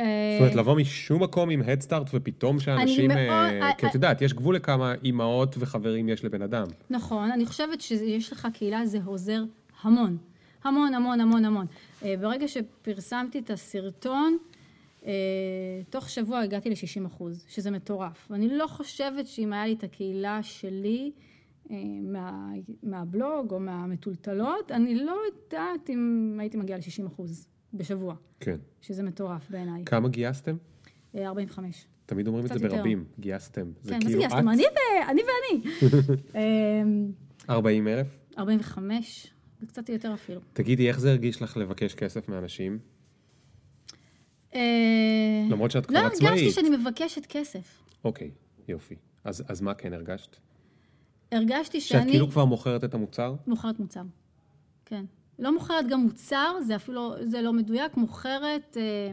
אה, זאת אומרת, לבוא משום מקום עם הדסטארט ופתאום שאנשים... מאוד- אה, כי את יודעת, יש גבול לכמה אימהות וחברים יש לבן אדם. נכון, אני חושבת שיש לך קהילה, זה עוזר המון. המון, המון, המון, המון. אה, ברגע שפרסמתי את הסרטון, אה, תוך שבוע הגעתי ל-60 אחוז, שזה מטורף. ואני לא חושבת שאם היה לי את הקהילה שלי, אה, מה, מהבלוג או מהמטולטלות, אני לא יודעת אם הייתי מגיעה ל-60 אחוז בשבוע, כן. שזה מטורף בעיניי. כמה גייסתם? אה, 45. תמיד אומרים את זה יותר. ברבים, גייסתם. זה כן, מה זה כאילו גייסתם? את? אני ואני. אה, 40 אלף? 45, קצת יותר אפילו. תגידי, איך זה הרגיש לך לבקש כסף מאנשים? אה, למרות שאת כבר לא עצמאית. הרגשתי שאני מבקשת כסף. אוקיי, יופי. אז אז מה כן הרגשת? הרגשתי שאת שאני כאילו כבר מוכרת את המוצר? מוכרת מוצר. כן. לא מוכרת גם מוצר, זה אפילו, זה לא מדויק, מוכרת... אה,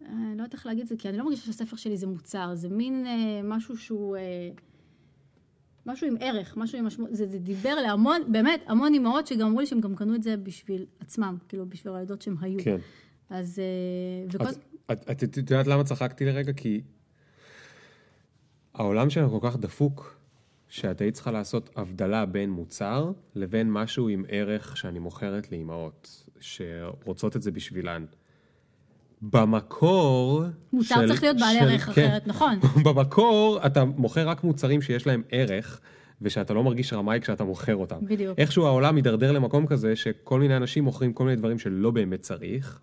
אני לא יודעת איך להגיד את זה, כי אני לא מרגישה שהספר שלי זה מוצר, זה מין אה, משהו שהוא... אה, משהו עם ערך, משהו עם משמעות, זה, זה דיבר להמון, באמת, המון אימהות שגם אמרו לי שהם גם קנו את זה בשביל עצמם, כאילו בשביל הילדות שהם היו. כן. אז... אה, וכל... את- את את- את יודעת למה צחקתי לרגע? כי העולם שלנו כל כך דפוק, שאת היית צריכה לעשות הבדלה בין מוצר לבין משהו עם ערך שאני מוכרת לאימהות, שרוצות את זה בשבילן. במקור... מוצר של- צריך להיות בעל של- ערך כן. אחרת, נכון. במקור אתה מוכר רק מוצרים שיש להם ערך, ושאתה לא מרגיש רמאי כשאתה מוכר אותם. בדיוק. איכשהו העולם מידרדר למקום כזה, שכל מיני אנשים מוכרים כל מיני דברים שלא באמת צריך,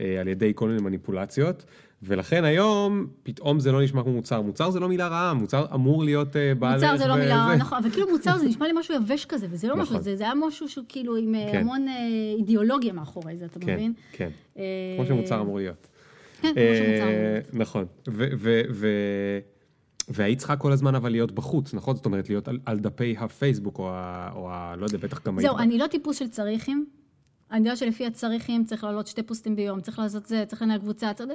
אה, על ידי כל מיני מניפולציות, ולכן היום פתאום זה לא נשמע כמו מוצר. מוצר זה לא מילה רעה, מוצר אמור להיות אה, בעל. מוצר זה לא וזה. מילה, נכון, אבל כאילו מוצר זה נשמע לי משהו יבש כזה, וזה לא משהו, נכון. זה זה היה משהו שהוא כאילו עם אה, כן. המון אה, אידיאולוגיה מאחורי זה, אתה כן, מבין? כן. אה, כמו שמוצר אמור להיות. כן, כמו שמוצר אמור להיות. נכון. ו- והיית צריכה כל הזמן אבל להיות בחוץ, נכון? זאת אומרת, להיות על, על דפי הפייסבוק, או ה... או ה... לא יודע, בטח גם היית... זהו, אני לא טיפוס של צריכים. אני יודעת שלפי הצריכים צריך לעלות שתי פוסטים ביום, צריך לעשות זה, צריך לנהל קבוצה, צריך...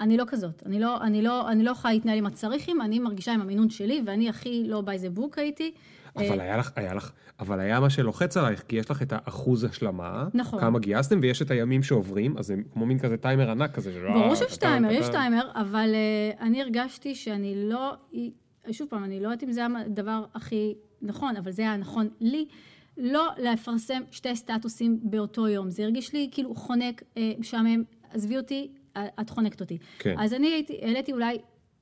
אני לא כזאת. אני לא, אני לא, אני לא יכולה להתנהל עם הצריכים, אני מרגישה עם המינון שלי, ואני הכי לא by the book הייתי. אבל אה, היה לך, היה לך, אבל היה מה שלוחץ עלייך, כי יש לך את האחוז השלמה, נכון. כמה גייסתם, ויש את הימים שעוברים, אז זה כמו מין כזה טיימר ענק כזה. של, ברור אה, שיש טיימר, יש. טיימר, אבל uh, אני הרגשתי שאני לא, שוב פעם, אני לא יודעת אם זה הדבר הכי נכון, אבל זה היה נכון לי, לא לפרסם שתי סטטוסים באותו יום. זה הרגיש לי כאילו חונק, אה, משעמם, עזבי אותי, אה, את חונקת אותי. כן. אז אני הייתי, העליתי אולי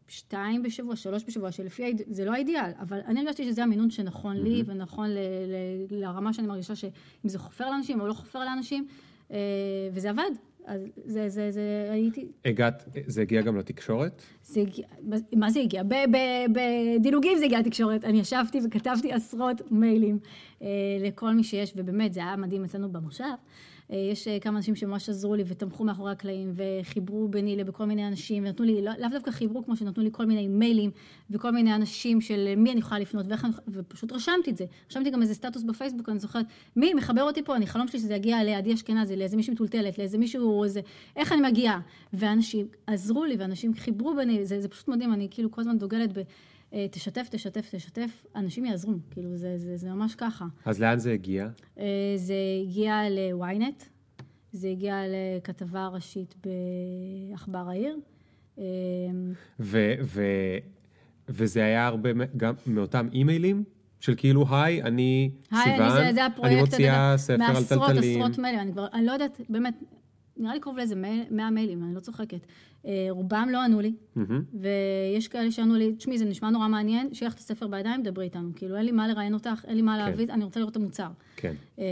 שתיים בשבוע, שלוש בשבוע, שלפי, זה לא האידיאל, אבל אני הרגשתי שזה המינון שנכון לי, ונכון ל, ל, לרמה שאני מרגישה שאם זה חופר לאנשים או לא חופר לאנשים, אה, וזה עבד. אז זה, זה, זה, הייתי, הגעת, זה הגיע גם לתקשורת? זה הגיע, מה זה הגיע? בדילוגים זה הגיע לתקשורת. אני ישבתי וכתבתי עשרות מיילים אה, לכל מי שיש, ובאמת, זה היה מדהים אצלנו במושב. אה, יש אה, כמה אנשים שממש עזרו לי ותמכו מאחורי הקלעים, וחיברו ביני לכל מיני אנשים, ונתנו לי, לא- לאו דווקא חיברו כמו שנתנו לי כל מיני מיילים, וכל מיני אנשים של מי אני יכולה לפנות, ואיך אני, ופשוט רשמתי את זה. רשמתי גם איזה סטטוס בפייסבוק, אני זוכרת, מי מחבר אותי פה, אני חלום שלי שזה יגיע לעדי אשכנזי, לאיזה מישהי מטולטלת, לאיזה מישהו, איזה, איך אני מגיעה? ואנשים עזרו לי, ואנשים חיברו ביני, זה, זה פשוט מדהים, אני כאילו כל הזמן דוגלת ב... אה, תשתף, תשתף, תשתף, אנשים יעזרו, כאילו זה, זה, זה ממש ככה. אז לאן זה הגיע? אה, זה הגיע ל-ynet, זה הגיע לכתבה ראשית בעכבר העיר. אה, ו, ו, וזה היה הרבה גם מאותם אימיילים? של כאילו, היי, אני היי, סיוון, אני, זה, זה אני מוציאה ספר על מעשרות טלטלים. עשרות מיילים, אני כבר, אני לא יודעת, באמת, נראה לי קרוב לאיזה 100 מיילים, אני לא צוחקת. אה, רובם לא ענו לי, מהמם. ויש כאלה שענו לי, תשמעי, זה נשמע נורא מעניין, שיהיה לך את הספר בידיים, דברי איתנו. כאילו, אין לי מה לראיין אותך, אין לי מה כן. להביא, אני רוצה לראות את המוצר. כן. אה,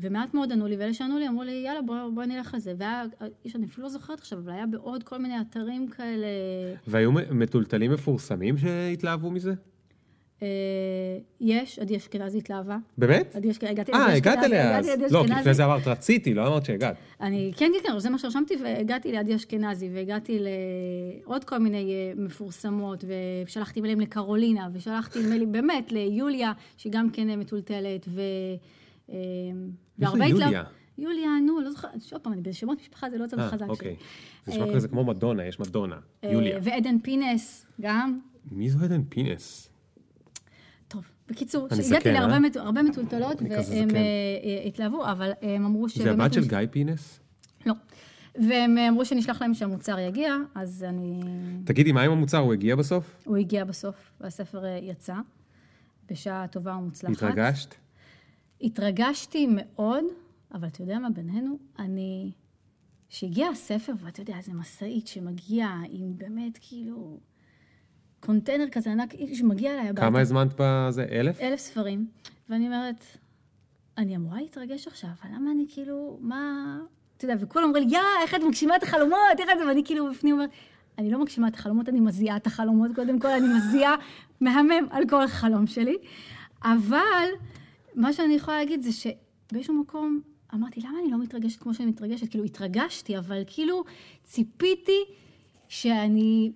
ומעט מאוד ענו לי, ואלה שענו לי אמרו לי, יאללה, בוא, בוא נלך לזה. והיה, אני אפילו לא זוכרת עכשיו, אבל היה בעוד כל מיני אתרים כאלה. והיו מטולטלים מפורסמים שהתלהבו מזה? אה, יש, עדי אשכנזי התלהבה. באמת? עדי אשכנזי, הגעתי לעדי אה, אשכנזי. הגעת אליה אז. לא, כי. לפני זה אמרת רציתי, לא אמרת שהגעת. אני, כן, כן, כן, זה מה שרשמתי, והגעתי לעדי אשכנזי, והגעתי לעוד כל מיני אה, מפורסמות, ושלחתי מיילים לקרולינה, ושלחתי מיילים, באמת, ליוליה, שגם כן אה, מטולטלת, ו... אה, והרבה התלהב- יוליה? יוליה, נו, לא זוכרת, שוב פעם, אני בשמות משפחה, זה לא הצד אה, החזק שלי. אוקיי. זה נשמע אה, כזה כמו מדונה, יש מדונה. אה, יוליה. ועדן פינס, גם. מי זו עדן פינס? בקיצור, זקן, להרבה אה? מטולטלות, והם. אה, אה, התלהבו, אבל הם אמרו שבאמת... זה הבת של גיא פינס? לא. והם אמרו שנשלח להם שהמוצר יגיע, אז אני... תגידי, מה עם המוצר? הוא הגיע בסוף? הוא הגיע בסוף, והספר יצא, בשעה טובה ומוצלחת. התרגשת? התרגשתי מאוד, אבל אתה יודע מה, בינינו, אני... שהגיע הספר, ואתה יודע, איזה משאית שמגיעה עם באמת, כאילו, קונטיינר כזה ענק, שמגיע אליי הביתה. כמה הזמנת בזה? אלף? אלף ספרים, ואני אומרת, אני אמורה להתרגש עכשיו, אבל למה אני כאילו, מה... אתה יודע, וכולם אומרים לי, יא, איך את מגשימה את החלומות, איך את זה, ואני כאילו בפנים אומרת, אני לא מגשימה את החלומות, אני מזיעה את החלומות, קודם כל, אני מזיעה מהמם על כל חלום שלי. אבל, מה שאני יכולה להגיד זה שבאיזשהו מקום אמרתי, למה אני לא מתרגשת כמו שאני מתרגשת? כאילו, התרגשתי, אבל כאילו, ציפיתי שאני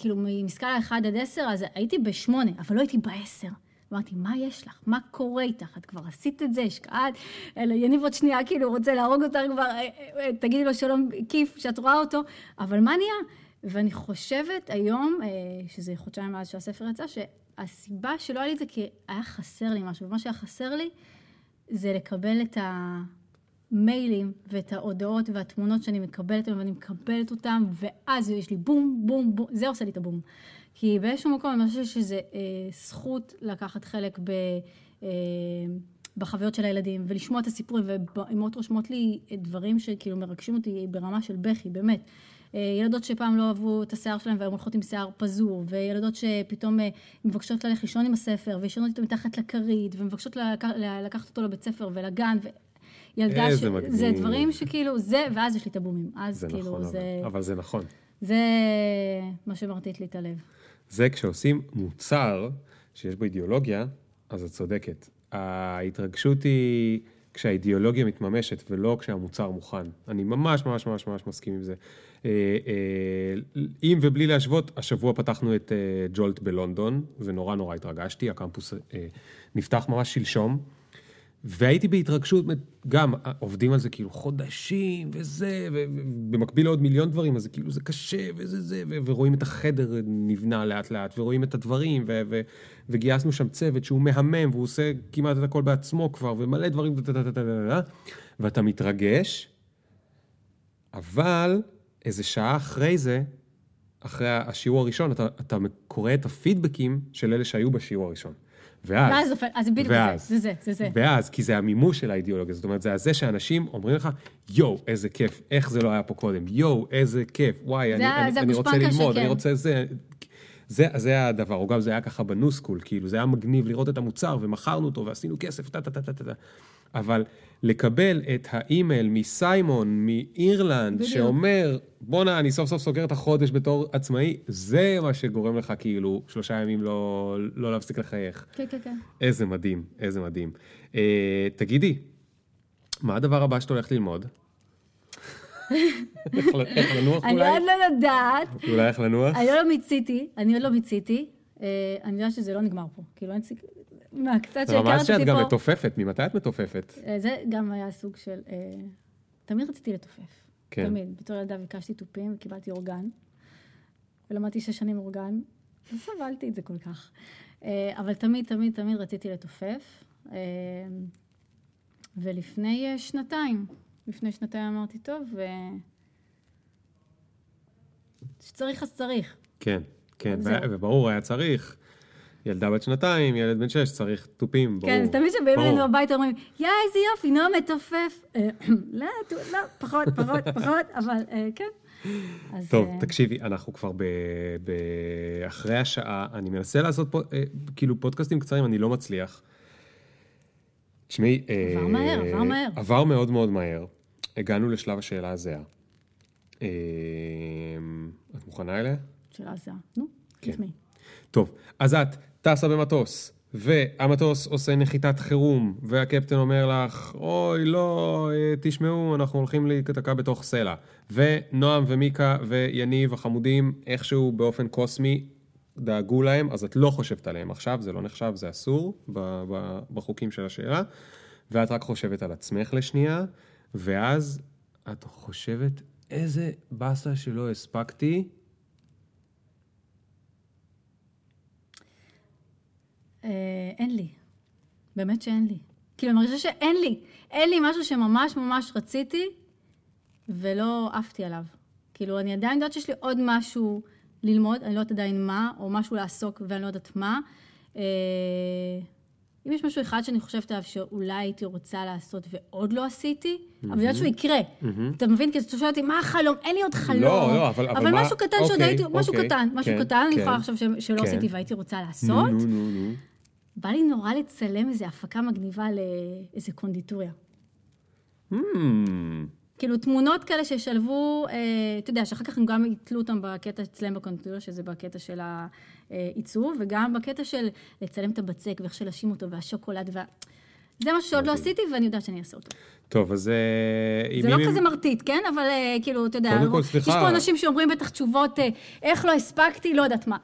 כאילו מסקאלה 1 עד 10, אז הייתי ב-8, אבל לא הייתי ב-10. אמרתי, מה יש לך? מה קורה איתך? את כבר עשית את זה, השקעת, אלא יניב עוד שנייה, כאילו, רוצה להרוג אותך כבר, אה, אה, אה, תגידי לו שלום, כיף, שאת רואה אותו, אבל מה נהיה? ואני חושבת היום, שזה חודשיים מאז שהספר יצא, שהסיבה שלא היה לי את זה, כי היה חסר לי משהו, ומה שהיה חסר לי, זה לקבל את המיילים ואת ההודעות והתמונות שאני מקבלת היום, ואני מקבלת אותם, ואז יש לי בום, בום, בום, זה עושה לי את הבום. כי באיזשהו מקום אני חושבת שזה אה, זכות לקחת חלק ב, אה, בחוויות של הילדים, ולשמוע את הסיפורים, ואימהות רושמות לי דברים שכאילו מרגשים אותי ברמה של בכי, באמת. אה, ילדות שפעם לא אהבו את השיער שלהם והיום הולכות עם שיער פזור, וילדות שפתאום אה, מבקשות ללכת לישון עם הספר, וישנות איתו מתחת לכרית, ומבקשות לקח, לקחת אותו לבית ספר ולגן, איזה ש... מגניב. זה דברים שכאילו, זה, ואז יש לי את הבומים. אז זה כאילו, נכון, זה, אבל- זה נכון. זה מה שמרטיט לי את הלב. זה כשעושים מוצר שיש בו אידיאולוגיה, אז את צודקת. ההתרגשות היא כשהאידיאולוגיה מתממשת ולא כשהמוצר מוכן. אני ממש ממש ממש ממש מסכים עם זה. אה, אה, עם ובלי להשוות, השבוע פתחנו את אה, ג'ולט בלונדון, ונורא נורא התרגשתי, הקמפוס נפתח ממש שלשום. והייתי בהתרגשות, גם עובדים על זה כאילו חודשים וזה, ובמקביל לעוד מיליון דברים, אז כאילו זה קשה וזה זה, ורואים את החדר נבנה לאט לאט, ורואים את הדברים, וגייסנו שם צוות שהוא מהמם, והוא עושה כמעט את הכל בעצמו כבר, ומלא דברים, ואתה מתרגש, אבל איזה שעה אחרי זה, אחרי השיעור הראשון, אתה, אתה קורא את הפידבקים של אלה שהיו בשיעור הראשון. ואז, ואז נופל, אז בדיוק ואז. זה, זה זה, זה זה. ואז, כי זה המימוש של האידיאולוגיה, זאת אומרת, זה הזה שאנשים אומרים לך, יואו, איזה כיף, איך זה לא היה פה קודם, יואו, איזה כיף, וואי, אני, אני, אני רוצה ללמוד, שכן. אני רוצה זה. זה, זה הדבר, או גם זה היה ככה בניוסקול, כאילו, זה היה מגניב לראות את המוצר, ומכרנו אותו, ועשינו כסף, טה טה טה טה טה. אבל לקבל את האימייל מסיימון, מאירלנד, בדיוק. שאומר, בואנה, אני סוף סוף סוגר את החודש בתור עצמאי, זה מה שגורם לך כאילו שלושה ימים לא, לא להפסיק לחייך. כן, כן, כן. איזה מדהים, איזה מדהים. אה, תגידי, מה הדבר הבא שאת הולכת ללמוד? איך לנוח אני אולי? עוד לא יודעת. אולי איך לנוח? אני עוד לא מיציתי, אני עוד לא מיציתי. אה, אני יודעת שזה לא נגמר פה. כאילו, אין סיכוי... מהקצת רמז שהכרתי שאת אותי גם פה... מתופפת, ממתי את מתופפת? אה, זה גם היה סוג של... אה, תמיד רציתי לתופף. כן. תמיד. בתור ילדה ביקשתי תופים וקיבלתי אורגן. ולמדתי שש שנים אורגן. לא סבלתי את זה כל כך. אה, אבל תמיד, תמיד, תמיד רציתי לתופף. ולפני שנתיים, לפני שנתיים אמרתי, טוב, אה, שצריך אז צריך. כן, כן. ו- וברור, היה צריך. ילדה בת שנתיים, ילד בן שש, צריך תופים, ברור. כן, אז תמיד כשבאים. אלינו הביתה אומרים, יא, איזה יופי, נועה מתופף. אה, לא, לא, פחות, פחות, פחות, אבל אה, כן. אז, טוב, אה, תקשיבי, אנחנו כבר ב... ב... אחרי השעה, אני מנסה לעשות פה, כאילו פודקאסטים קצרים, אני לא מצליח. תשמעי, עבר מהר, עבר מהר. עבר מאוד מאוד מהר. הגענו לשלב השאלה הזהה. את מוכנה אליה? שאלה זהה. נו, כן. תשמעי. טוב, אז את טסה במטוס, והמטוס עושה נחיתת חירום, והקפטן אומר לך, אוי, לא, אה, תשמעו, אנחנו הולכים להיתקע בתוך סלע. ונועם ומיקה ויניב החמודים, איכשהו באופן קוסמי, דאגו להם, אז את לא חושבת עליהם עכשיו, זה לא נחשב, זה אסור בחוקים של השאלה, ואת רק חושבת על עצמך לשנייה, ואז את חושבת, איזה באסה שלא הספקתי, אה, אין לי. באמת שאין לי. כאילו, אני מרגישה שאין לי. אין לי משהו שממש ממש רציתי, ולא עפתי עליו. כאילו, אני עדיין יודעת שיש לי עוד משהו ללמוד, אני לא יודעת עדיין מה, או משהו לעסוק ואני לא יודעת מה. אה, אם יש משהו אחד שאני חושבת עליו שאולי הייתי רוצה לעשות ועוד לא עשיתי, אבל אני יודעת שהוא יקרה. אתה מבין? כי אתה שואל אותי, מה החלום? אין לי עוד חלום. לא, לא, אבל- אבל אבל מה- משהו קטן שעוד אוקיי, הייתי, משהו אוקיי, קטן, משהו כן, קטן, אני כן, יכולה לחשוב ש- שלא כן. עשיתי והייתי רוצה נו, לעשות. נו, נו, נו. בא לי נורא לצלם איזו הפקה מגניבה לאיזה קונדיטוריה. Hmm, כאילו תמונות כאלה שישלבו, אה, אתה יודע, שאחר כך הם גם יתלו אותם בקטע אצלם בקונדיטוריה, שזה בקטע של העיצוב, וגם בקטע של לצלם את הבצק ואיך שלשים אותו והשוקולד וה... זה משהו שעוד לא עשיתי ואני יודעת שאני אעשה אותו. טוב, אז... אה, זה לא כזה מרטיט, כן? אבל אה, כאילו, אתה יודע, יש. פה אנשים שאומרים בטח תשובות, אה, איך לא הספקתי, לא יודעת מה.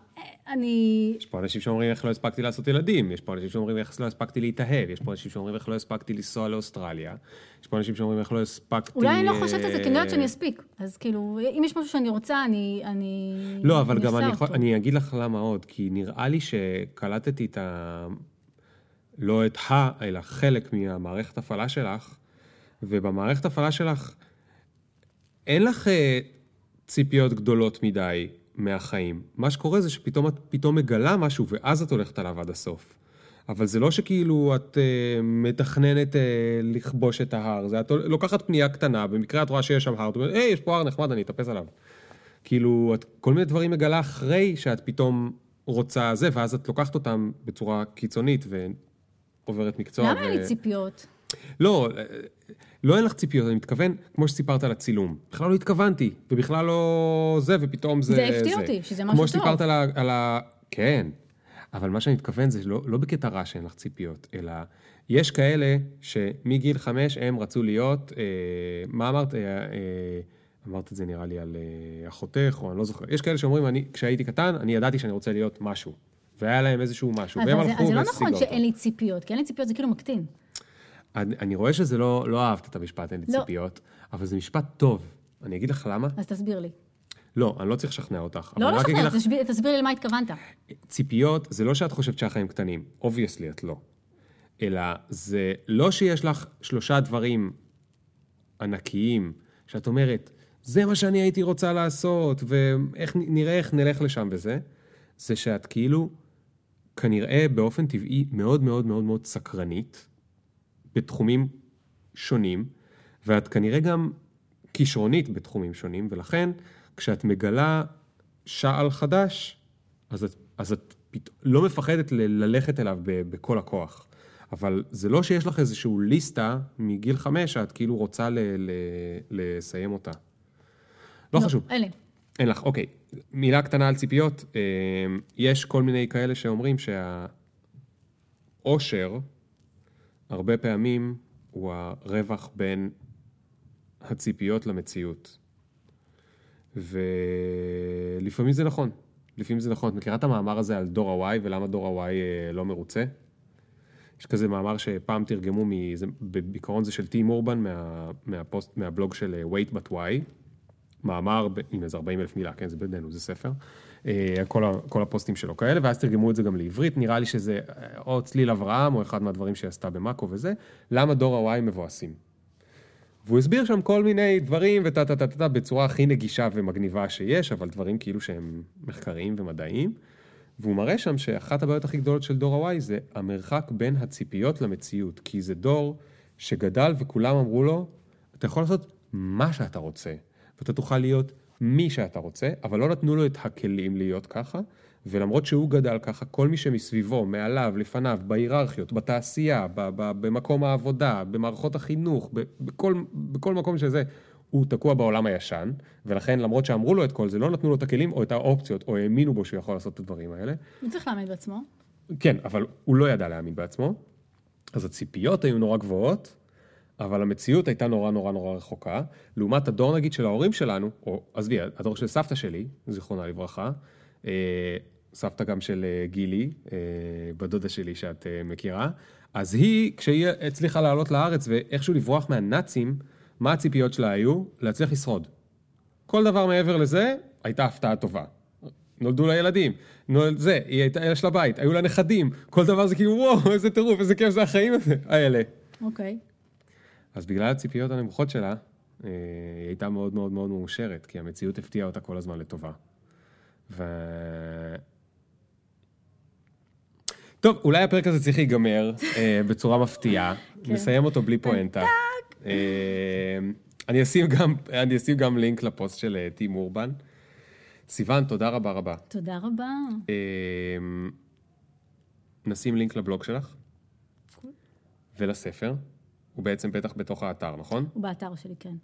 אה, אני... יש פה אנשים שאומרים איך לא הספקתי לעשות ילדים, יש פה אנשים שאומרים איך לא הספקתי להתאהב, יש פה אנשים שאומרים איך לא הספקתי לנסוע לאוסטרליה, יש פה אנשים שאומרים איך לא הספקתי... אולי אני לא אה, חושבת על זה, כי אני יודעת שאני אספיק. אז כאילו, אם יש משהו שאני רוצה, אני... אני לא, אבל אני גם אני, יכול. אני אגיד לך למה עוד, כי נראה לי שקלטתי את ה... לא את ה, אלא חלק מהמערכת הפעלה שלך, ובמערכת הפעלה שלך אין לך אה, ציפיות גדולות מדי מהחיים. מה שקורה זה שפתאום את פתאום מגלה משהו, ואז את הולכת עליו עד הסוף. אבל זה לא שכאילו את אה, מתכננת אה, לכבוש את ההר, זה את לוקחת פנייה קטנה, במקרה את רואה שיש שם הר, את אומרת, היי, יש פה הר נחמד, אני אטפס עליו. כאילו, את כל מיני דברים מגלה אחרי שאת פתאום רוצה זה, ואז את לוקחת אותם בצורה קיצונית ועוברת מקצוע. למה אין לי ציפיות? לא, לא אין לך ציפיות, אני מתכוון, כמו שסיפרת על הצילום. בכלל לא התכוונתי, ובכלל לא זה, ופתאום זה... זה הפתיע אותי, שזה משהו כמו טוב. שסיפרת על ה... על ה... כן, אבל מה שאני מתכוון זה לא, לא בקטע רע שאין לך ציפיות, אלא יש כאלה שמגיל חמש הם רצו להיות, אה, מה אמרת? אה, אה, אמרת את זה נראה לי על אה, אחותך, או אני לא זוכר. יש כאלה שאומרים, אני, כשהייתי קטן, אני ידעתי שאני רוצה להיות משהו. והיה להם איזשהו משהו, והם הלכו אז זה לא והשיגו נכון אותו. שאין לי ציפיות, כי אין לי ציפיות זה כאילו מקטין. אני, אני רואה שזה לא, לא אהבת את המשפט, אין לי לא. ציפיות, אבל זה משפט טוב. אני אגיד לך למה? אז תסביר לי. לא, אני לא צריך לשכנע אותך. לא, לא רק אגיד שכנע, לך, תסביר- תסביר לי למה התכוונת. ציפיות זה לא שאת חושבת שהחיים קטנים, obviously את לא. אלא זה לא שיש לך שלושה דברים ענקיים, שאת אומרת, זה מה שאני הייתי רוצה לעשות, ונראה איך נלך לשם וזה, זה שאת כאילו, כנראה באופן טבעי מאוד מאוד מאוד מאוד סקרנית, בתחומים שונים, ואת כנראה גם כישרונית בתחומים שונים, ולכן כשאת מגלה שעל חדש, אז את, אז את פת... לא מפחדת ל- ללכת אליו ב- בכל הכוח. אבל זה לא שיש לך איזשהו ליסטה מגיל חמש שאת כאילו רוצה ל- ל- לסיים אותה. לא חשוב. אין לי. אין לך, אוקיי. מילה קטנה על ציפיות. אה, יש כל מיני כאלה שאומרים שהאושר, הרבה פעמים, הוא הרווח בין הציפיות למציאות. ולפעמים זה נכון. לפעמים זה נכון. את מכירה את המאמר הזה על דור ה-Y ולמה דור ה-Y אה, לא מרוצה? יש כזה מאמר שפעם תרגמו, בעיקרון זה של טים אורבן מה, מהפוסט, מהבלוג של אה, Wait But Why. מאמר עם איזה 40 אלף מילה, כן, זה בינינו, זה ספר. אה, כל, ה, כל הפוסטים שלו כאלה, ואז תרגמו את זה גם לעברית, נראה לי שזה אה, או צליל אברהם, או אחד מהדברים שהיא עשתה במאקו וזה, למה דור ה-Y מבואסים. והוא הסביר שם כל מיני דברים טה טה טה טה בצורה הכי נגישה ומגניבה שיש, אבל דברים כאילו שהם מחקריים ומדעיים. והוא מראה שם שאחת הבעיות הכי גדולות של דור ה-Y זה המרחק בין הציפיות למציאות. כי זה דור שגדל וכולם אמרו לו, אתה יכול לעשות מה שאתה רוצה, ואתה תוכל להיות מי שאתה רוצה, אבל לא נתנו לו את הכלים להיות ככה, ולמרות שהוא גדל ככה, כל מי שמסביבו, מעליו, לפניו, בהיררכיות, בתעשייה, ב- ב- במקום העבודה, במערכות החינוך, ב- בכל, בכל מקום שזה, הוא תקוע בעולם הישן, ולכן למרות שאמרו לו את כל זה, לא נתנו לו את הכלים או את האופציות, או האמינו בו שהוא יכול לעשות את הדברים האלה. הוא צריך להעמיד בעצמו. כן, אבל הוא לא ידע להאמין בעצמו, אז הציפיות היו נורא גבוהות, אבל המציאות הייתה נורא נורא נורא רחוקה. לעומת הדור נגיד של ההורים שלנו, או עזבי, הדור של סבתא שלי, זיכרונה לברכה, אה, סבתא גם של אה, גילי, אה, בת דודה שלי שאת מכירה, אז היא, כשהיא הצליחה לעלות לארץ ואיכשהו לברוח מהנאצים, מה הציפיות שלה היו? להצליח לשרוד. כל דבר מעבר לזה, הייתה הפתעה טובה. נולדו לה ילדים, נולד זה, היא הייתה, יש לה בית, היו לה נכדים, כל דבר זה כאילו וואו, איזה טירוף, איזה כיף זה החיים הזה, האלה. אוקיי. אז בגלל הציפיות הנמוכות שלה, אה, היא הייתה מאוד מאוד מאוד מאושרת, כי המציאות הפתיעה אותה כל הזמן לטובה. ו... טוב, אולי הפרק הזה צריך להיגמר אה, בצורה מפתיעה, נסיים אותו בלי פואנטה. אה, אני אשים גם, אני אשים גם לינק לפוסט של טים אורבן. סיוון, תודה רבה רבה. תודה רבה. אה, נשים לינק לבלוג שלך ולספר. הוא בעצם בטח בתוך האתר, נכון? הוא באתר שלי, כן.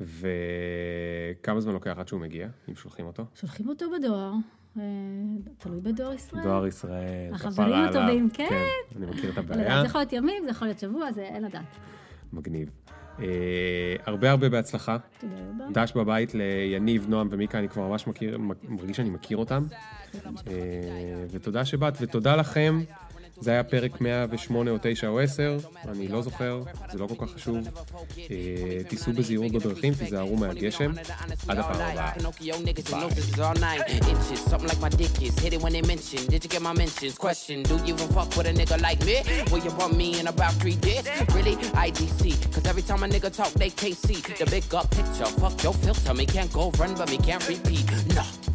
וכמה זמן לוקח עד שהוא מגיע, אם שולחים אותו? שולחים אותו בדואר, אה, תלוי בדואר ישראל. דואר ישראל, החברים כפרה הטובים, עליו. כן. אני מכיר את הבעיה, זה יכול להיות ימים, זה יכול להיות שבוע, זה אין לדעת. מגניב. אה, הרבה הרבה בהצלחה. תודה רבה. דש בבית ליניב, נועם ומיקה, אני כבר ממש מכיר, מרגיש שאני מכיר אותם. אה, ותודה שבאת, ותודה לכם. זה היה פרק 108 או 9 או 10, אני לא זוכר, זה לא כל כך חשוב. אה, תיסעו בזהירות בדרכים, תיזהרו מהגשם. עד הפעם הבאה. Big up picture. Fuck your filter. Me can't go run, but me can't repeat. Nah.